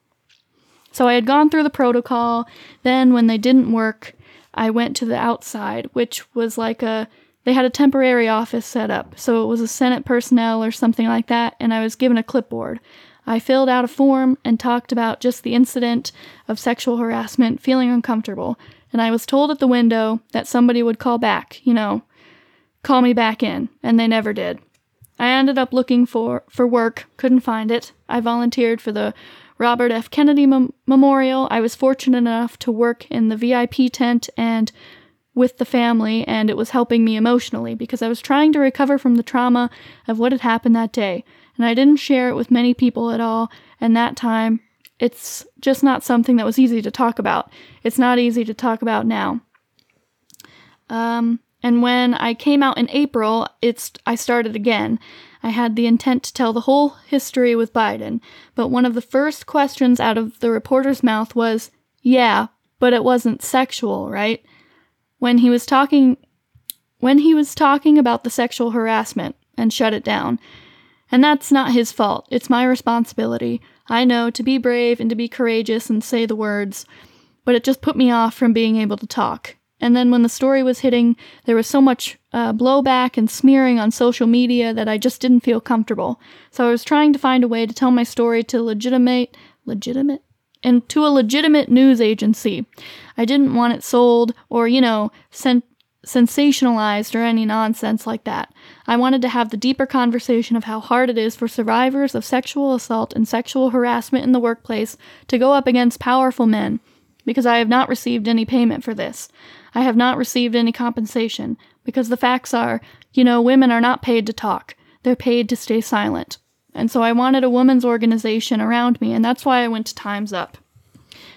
So I had gone through the protocol. Then, when they didn't work, I went to the outside, which was like a they had a temporary office set up. So it was a Senate personnel or something like that, and I was given a clipboard. I filled out a form and talked about just the incident of sexual harassment, feeling uncomfortable, and I was told at the window that somebody would call back, you know, call me back in, and they never did. I ended up looking for, for work, couldn't find it. I volunteered for the Robert F. Kennedy Mem- Memorial. I was fortunate enough to work in the VIP tent and with the family, and it was helping me emotionally because I was trying to recover from the trauma of what had happened that day. And I didn't share it with many people at all, and that time, it's just not something that was easy to talk about. It's not easy to talk about now. Um, and when I came out in April, it's I started again. I had the intent to tell the whole history with Biden, but one of the first questions out of the reporter's mouth was, "Yeah, but it wasn't sexual, right?" When he was talking when he was talking about the sexual harassment and shut it down. And that's not his fault. It's my responsibility. I know to be brave and to be courageous and say the words, but it just put me off from being able to talk. And then when the story was hitting, there was so much uh, blowback and smearing on social media that I just didn't feel comfortable. So I was trying to find a way to tell my story to legitimate, legitimate, and to a legitimate news agency. I didn't want it sold or, you know, sen- sensationalized or any nonsense like that. I wanted to have the deeper conversation of how hard it is for survivors of sexual assault and sexual harassment in the workplace to go up against powerful men, because I have not received any payment for this. I have not received any compensation because the facts are, you know, women are not paid to talk. They're paid to stay silent. And so I wanted a women's organization around me, and that's why I went to Time's Up.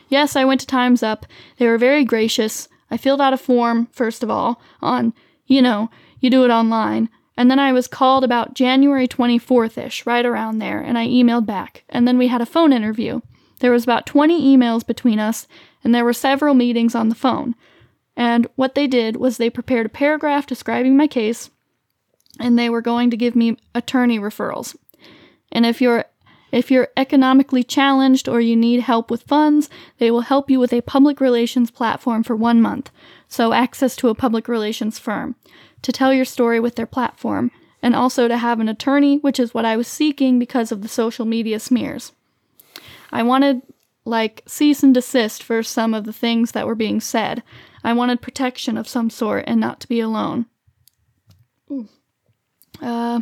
Yes, I went to Time's Up. They were very gracious. I filled out a form, first of all, on, you know, you do it online. And then I was called about January 24th ish, right around there, and I emailed back. And then we had a phone interview. There was about 20 emails between us, and there were several meetings on the phone. And what they did was they prepared a paragraph describing my case, and they were going to give me attorney referrals. And if you're if you're economically challenged or you need help with funds, they will help you with a public relations platform for one month, so access to a public relations firm, to tell your story with their platform, and also to have an attorney, which is what I was seeking because of the social media smears. I wanted, like, cease and desist for some of the things that were being said. I wanted protection of some sort and not to be alone. Uh,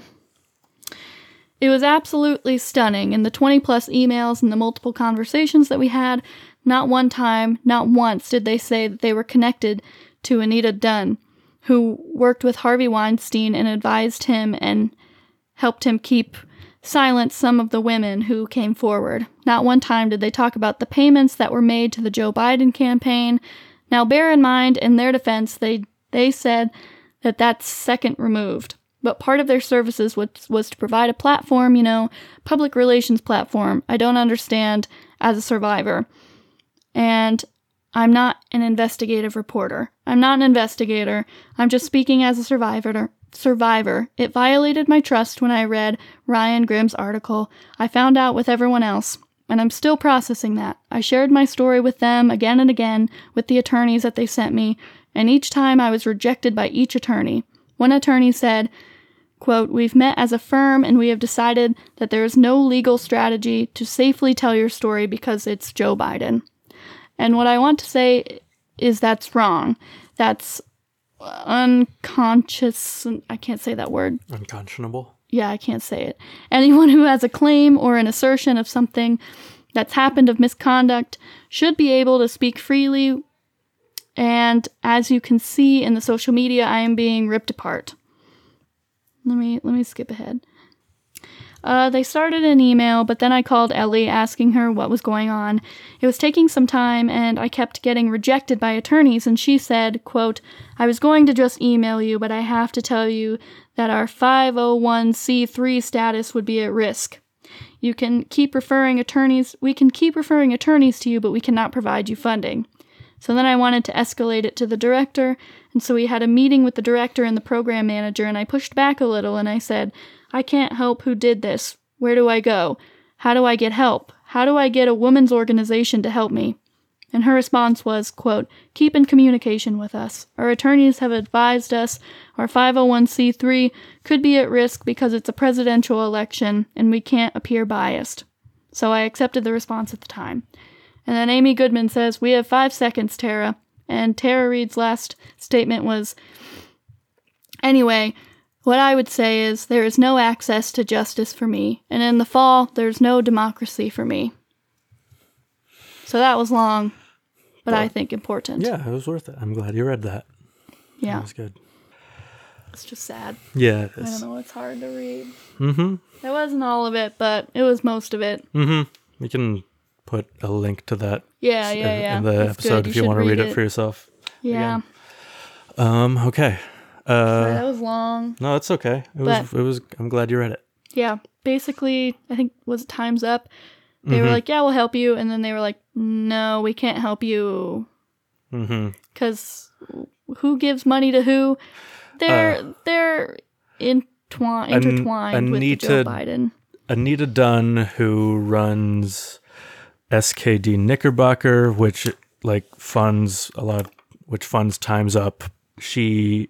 it was absolutely stunning. In the 20 plus emails and the multiple conversations that we had, not one time, not once did they say that they were connected to Anita Dunn, who worked with Harvey Weinstein and advised him and helped him keep silent some of the women who came forward. Not one time did they talk about the payments that were made to the Joe Biden campaign, now, bear in mind, in their defense, they, they said that that's second removed. But part of their services was, was to provide a platform, you know, public relations platform. I don't understand as a survivor. And I'm not an investigative reporter. I'm not an investigator. I'm just speaking as a survivor. Survivor. It violated my trust when I read Ryan Grim's article. I found out with everyone else and I'm still processing that. I shared my story with them again and again with the attorneys that they sent me, and each time I was rejected by each attorney. One attorney said, quote, We've met as a firm and we have decided that there is no legal strategy to safely tell your story because it's Joe Biden. And what I want to say is that's wrong. That's unconscious. I can't say that word. Unconscionable yeah, I can't say it. Anyone who has a claim or an assertion of something that's happened of misconduct should be able to speak freely. And as you can see in the social media, I am being ripped apart. Let me let me skip ahead. Uh, they started an email, but then I called Ellie asking her what was going on. It was taking some time, and I kept getting rejected by attorneys, and she said, quote, I was going to just email you, but I have to tell you that our 501c3 status would be at risk. You can keep referring attorneys. We can keep referring attorneys to you, but we cannot provide you funding. So then I wanted to escalate it to the director, and so we had a meeting with the director and the program manager, and I pushed back a little and I said, I can't help who did this. Where do I go? How do I get help? How do I get a women's organization to help me? And her response was, quote, Keep in communication with us. Our attorneys have advised us our 501c3 could be at risk because it's a presidential election and we can't appear biased. So I accepted the response at the time. And then Amy Goodman says, We have five seconds, Tara. And Tara Reade's last statement was, Anyway, what I would say is there is no access to justice for me, and in the fall, there's no democracy for me. So that was long, but I think important. Yeah, it was worth it. I'm glad you read that. Yeah, it was good. It's just sad. Yeah, it I don't know, it's hard to read. Mm-hmm. It wasn't all of it, but it was most of it. Mm-hmm. We can put a link to that Yeah, in- yeah, yeah. in the episode if you want to read it. for yourself. Yeah. Um. Okay. Sorry, Uh. that was long. No, it's okay. It was. It was. I'm glad you read it. Yeah. Basically, I think was time's up. They Mm-hmm. were like, "Yeah, we'll help you," and then they were like, "No, we can't help you Mm-hmm. because who gives money to who? They're they're entwined Uh, An- intertwined with Joe Anita- Biden. Anita Dunn, who runs SKD Knickerbocker, which like funds a lot, which funds Times Up. She,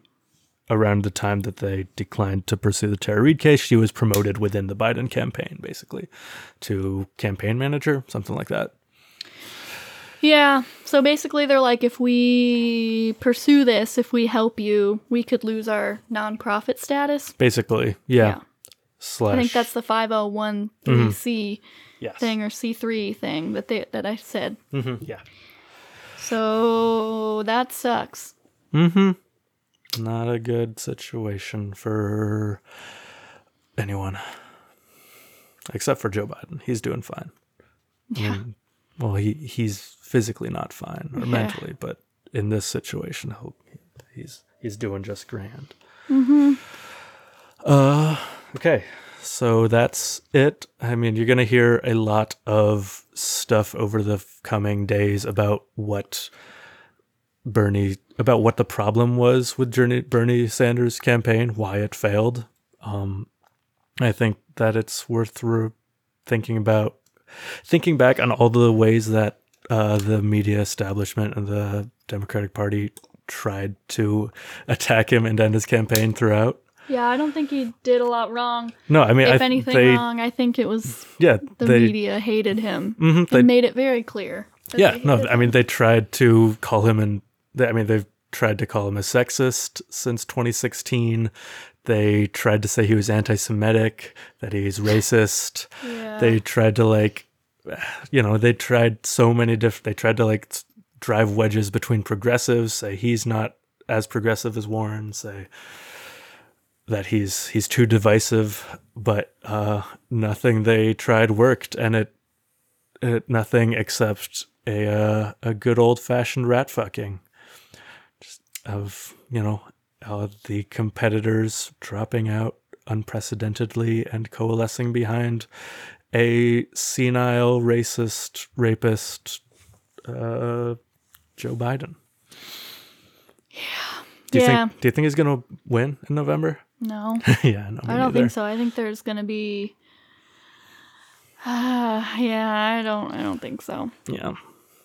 around the time that they declined to pursue the Tara Reade case, she was promoted within the Biden campaign, basically, to campaign manager, something like that. Yeah. So basically, they're like, if we pursue this, if we help you, we could lose our nonprofit status. Basically, yeah. Yeah. Slash. I think that's the 501c yes. thing or C3 thing that they that I said. hmm Yeah. So that sucks. Mm-hmm. Not a good situation for anyone. Except for Joe Biden. He's doing fine. I Yeah. mean, well, he he's physically not fine or Yeah. mentally, but in this situation, he'll, he's he's doing just grand. Mm-hmm. Uh, okay. So that's it. I mean, you're gonna hear a lot of stuff over the coming days about what Bernie about what the problem was with Bernie, Bernie Sanders' campaign, why it failed. Um, I think that it's worth re- thinking about, thinking back on all the ways that uh, the media establishment and the Democratic Party tried to attack him and end his campaign throughout. Yeah, I don't think he did a lot wrong. No, I mean, If I, anything they, wrong, I think it was yeah, the they, media hated him mhm, they made it very clear. Yeah, no, hated I mean they tried to call him and I mean they've tried to call him a sexist since 2016. They tried to say he was anti-Semitic, that he's racist. <laughs> yeah. They tried to like, you know, they tried so many different. They tried to like drive wedges between progressives, say he's not as progressive as Warren, say that he's he's too divisive, but uh, nothing they tried worked, and it, it nothing except a uh, a good old fashioned rat fucking, of you know uh, the competitors dropping out unprecedentedly and coalescing behind a senile racist rapist uh, Joe Biden. Yeah. Do you Yeah. think do you think he's gonna win in November? no, <laughs> yeah, no, I don't neither. think so. I think there's gonna be. Uh, yeah, I don't. I don't think so. Yeah.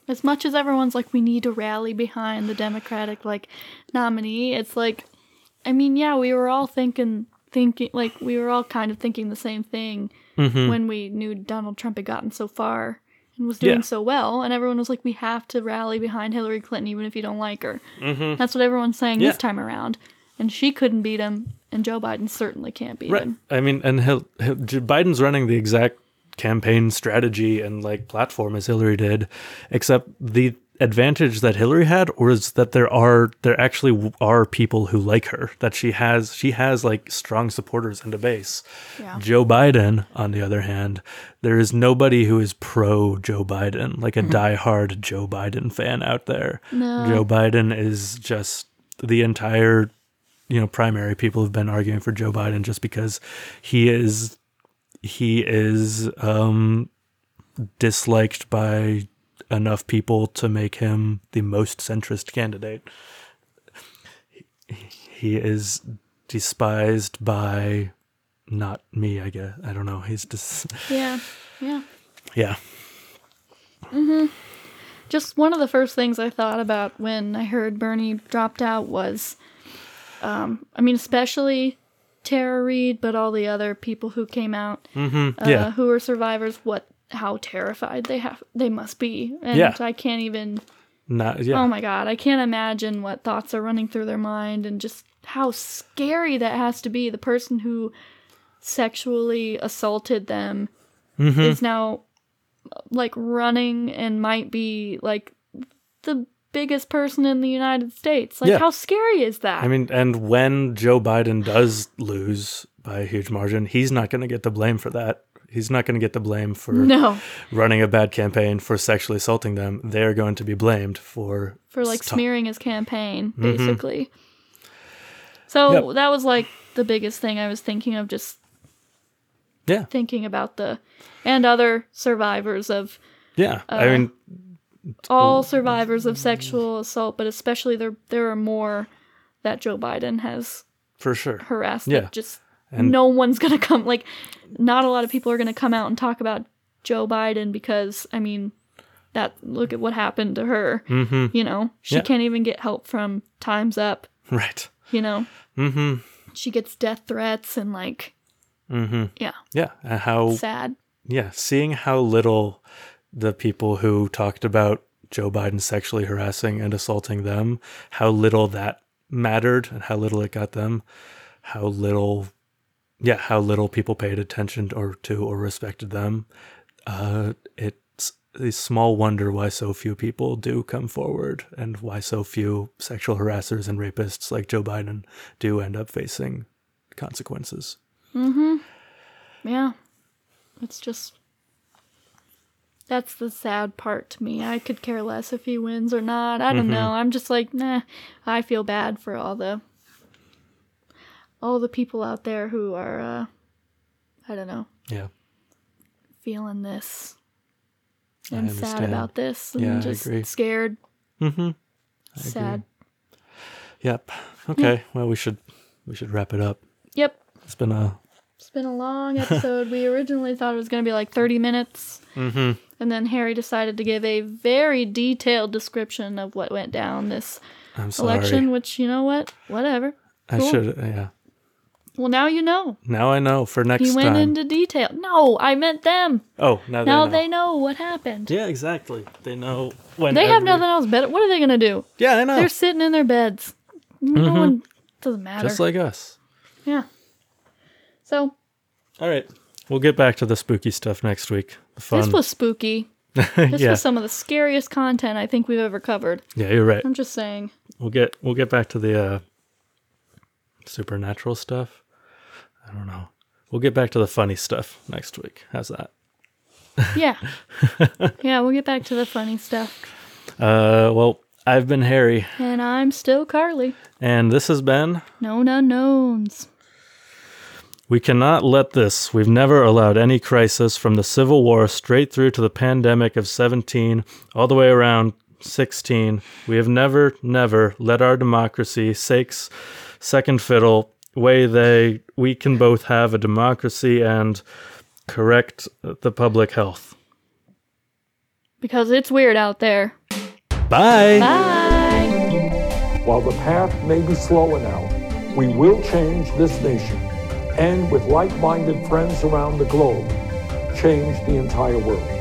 As much as everyone's like, we need to rally behind the Democratic like nominee. It's like, I mean, yeah, we were all thinking, thinking like we were all kind of thinking the same thing Mm-hmm. when we knew Donald Trump had gotten so far and was doing Yeah. so well, and everyone was like, we have to rally behind Hillary Clinton even if you don't like her. Mm-hmm. That's what everyone's saying Yeah. this time around, and she couldn't beat him, and Joe Biden certainly can't beat Right. him. I mean, and he'll, Biden's running the exact campaign strategy and like platform as Hillary did, except the advantage that Hillary had was that there are there actually are people who like her. That she has she has like strong supporters and a base. Yeah. Joe Biden, on the other hand, there is nobody who is pro Joe Biden, like a mm-hmm. diehard Joe Biden fan out there. No. Joe Biden is just the entire you know primary people have been arguing for Joe Biden just because he is he is um, disliked by enough people to make him the most centrist candidate. He is despised by not me, I guess. I don't know. He's just Yeah. Yeah. yeah. Just one of the first things I thought about when I heard Bernie dropped out was, um, I mean, especially Tara Reade, but all the other people who came out, uh, yeah. who are survivors, what, how terrified they have, they must be, and Yeah. I can't even. Not yeah. Oh my god, I can't imagine what thoughts are running through their mind, and just how scary that has to be. The person who sexually assaulted them Mm-hmm. is now like running and might be like the biggest person in the United States. Like Yeah. how scary is that? I mean, and when Joe Biden does lose by a huge margin, he's not going to get the blame for that. He's not going to get the blame for <laughs> no, running a bad campaign for sexually assaulting them. They're going to be blamed for for like sto- smearing his campaign basically. So Yep. that was like the biggest thing I was thinking of just Yeah, thinking about the and other survivors of yeah. Uh, I mean, all survivors of sexual assault, but especially there there are more that Joe Biden has for sure. harassed Yeah. just And- no one's gonna come like not a lot of people are gonna come out and talk about Joe Biden because I mean that look at what happened to her. Mm-hmm. You know, she Yeah. can't even get help from Times Up. Right. You know, Mm-hmm. she gets death threats and like Mm-hmm. yeah, Yeah. And how sad. Yeah, seeing how little the people who talked about Joe Biden sexually harassing and assaulting them, how little that mattered and how little it got them, how little, yeah, how little people paid attention or to or respected them. Uh, it's a small wonder why so few people do come forward and why so few sexual harassers and rapists like Joe Biden do end up facing consequences. Yeah. It's just that's the sad part to me. I could care less if he wins or not. I don't Mm-hmm. know. I'm just like, nah. I feel bad for all the all the people out there who are uh I don't know, Yeah. feeling this and sad about this and Yeah, just agree. scared. Mm-hmm. Sad. Yep. Okay. Well, we should we should wrap it up. Yep. It's been a It's been a long episode. we originally thought it was going to be like 30 minutes. mm-hmm. And then Harry decided to give a very detailed description of what went down this election, which, you know what? Whatever. I should. Yeah. Well, now you know. Now I know for next He went time. into detail. No, I meant them. oh, now, Now they know. they know what happened. Yeah, exactly. They know when They have nothing else better. What are they going to do? Yeah, I know. They're sitting in their beds. No one doesn't matter. Mm-hmm. Just like us. yeah. So All right. We'll get back to the spooky stuff next week. Fun. this was spooky. <laughs> This yeah. was some of the scariest content I think we've ever covered. yeah, you're right. I'm just saying. We'll get we'll get back to the uh, supernatural stuff. I don't know. We'll get back to the funny stuff next week. How's that? <laughs> Yeah. yeah, we'll get back to the funny stuff. Uh, well, I've been Harry, And I'm still Carly. and this has been Known unknowns. We cannot let this. We've never allowed any crisis from the Civil War straight through to the pandemic of 17, all the way around 16. We have never, never let our democracy sakes second fiddle way they we can both have a democracy and correct the public health. Because it's weird out there. Bye. Bye. While the path may be slower now, we will change this nation and with like minded friends around the globe, change the entire world.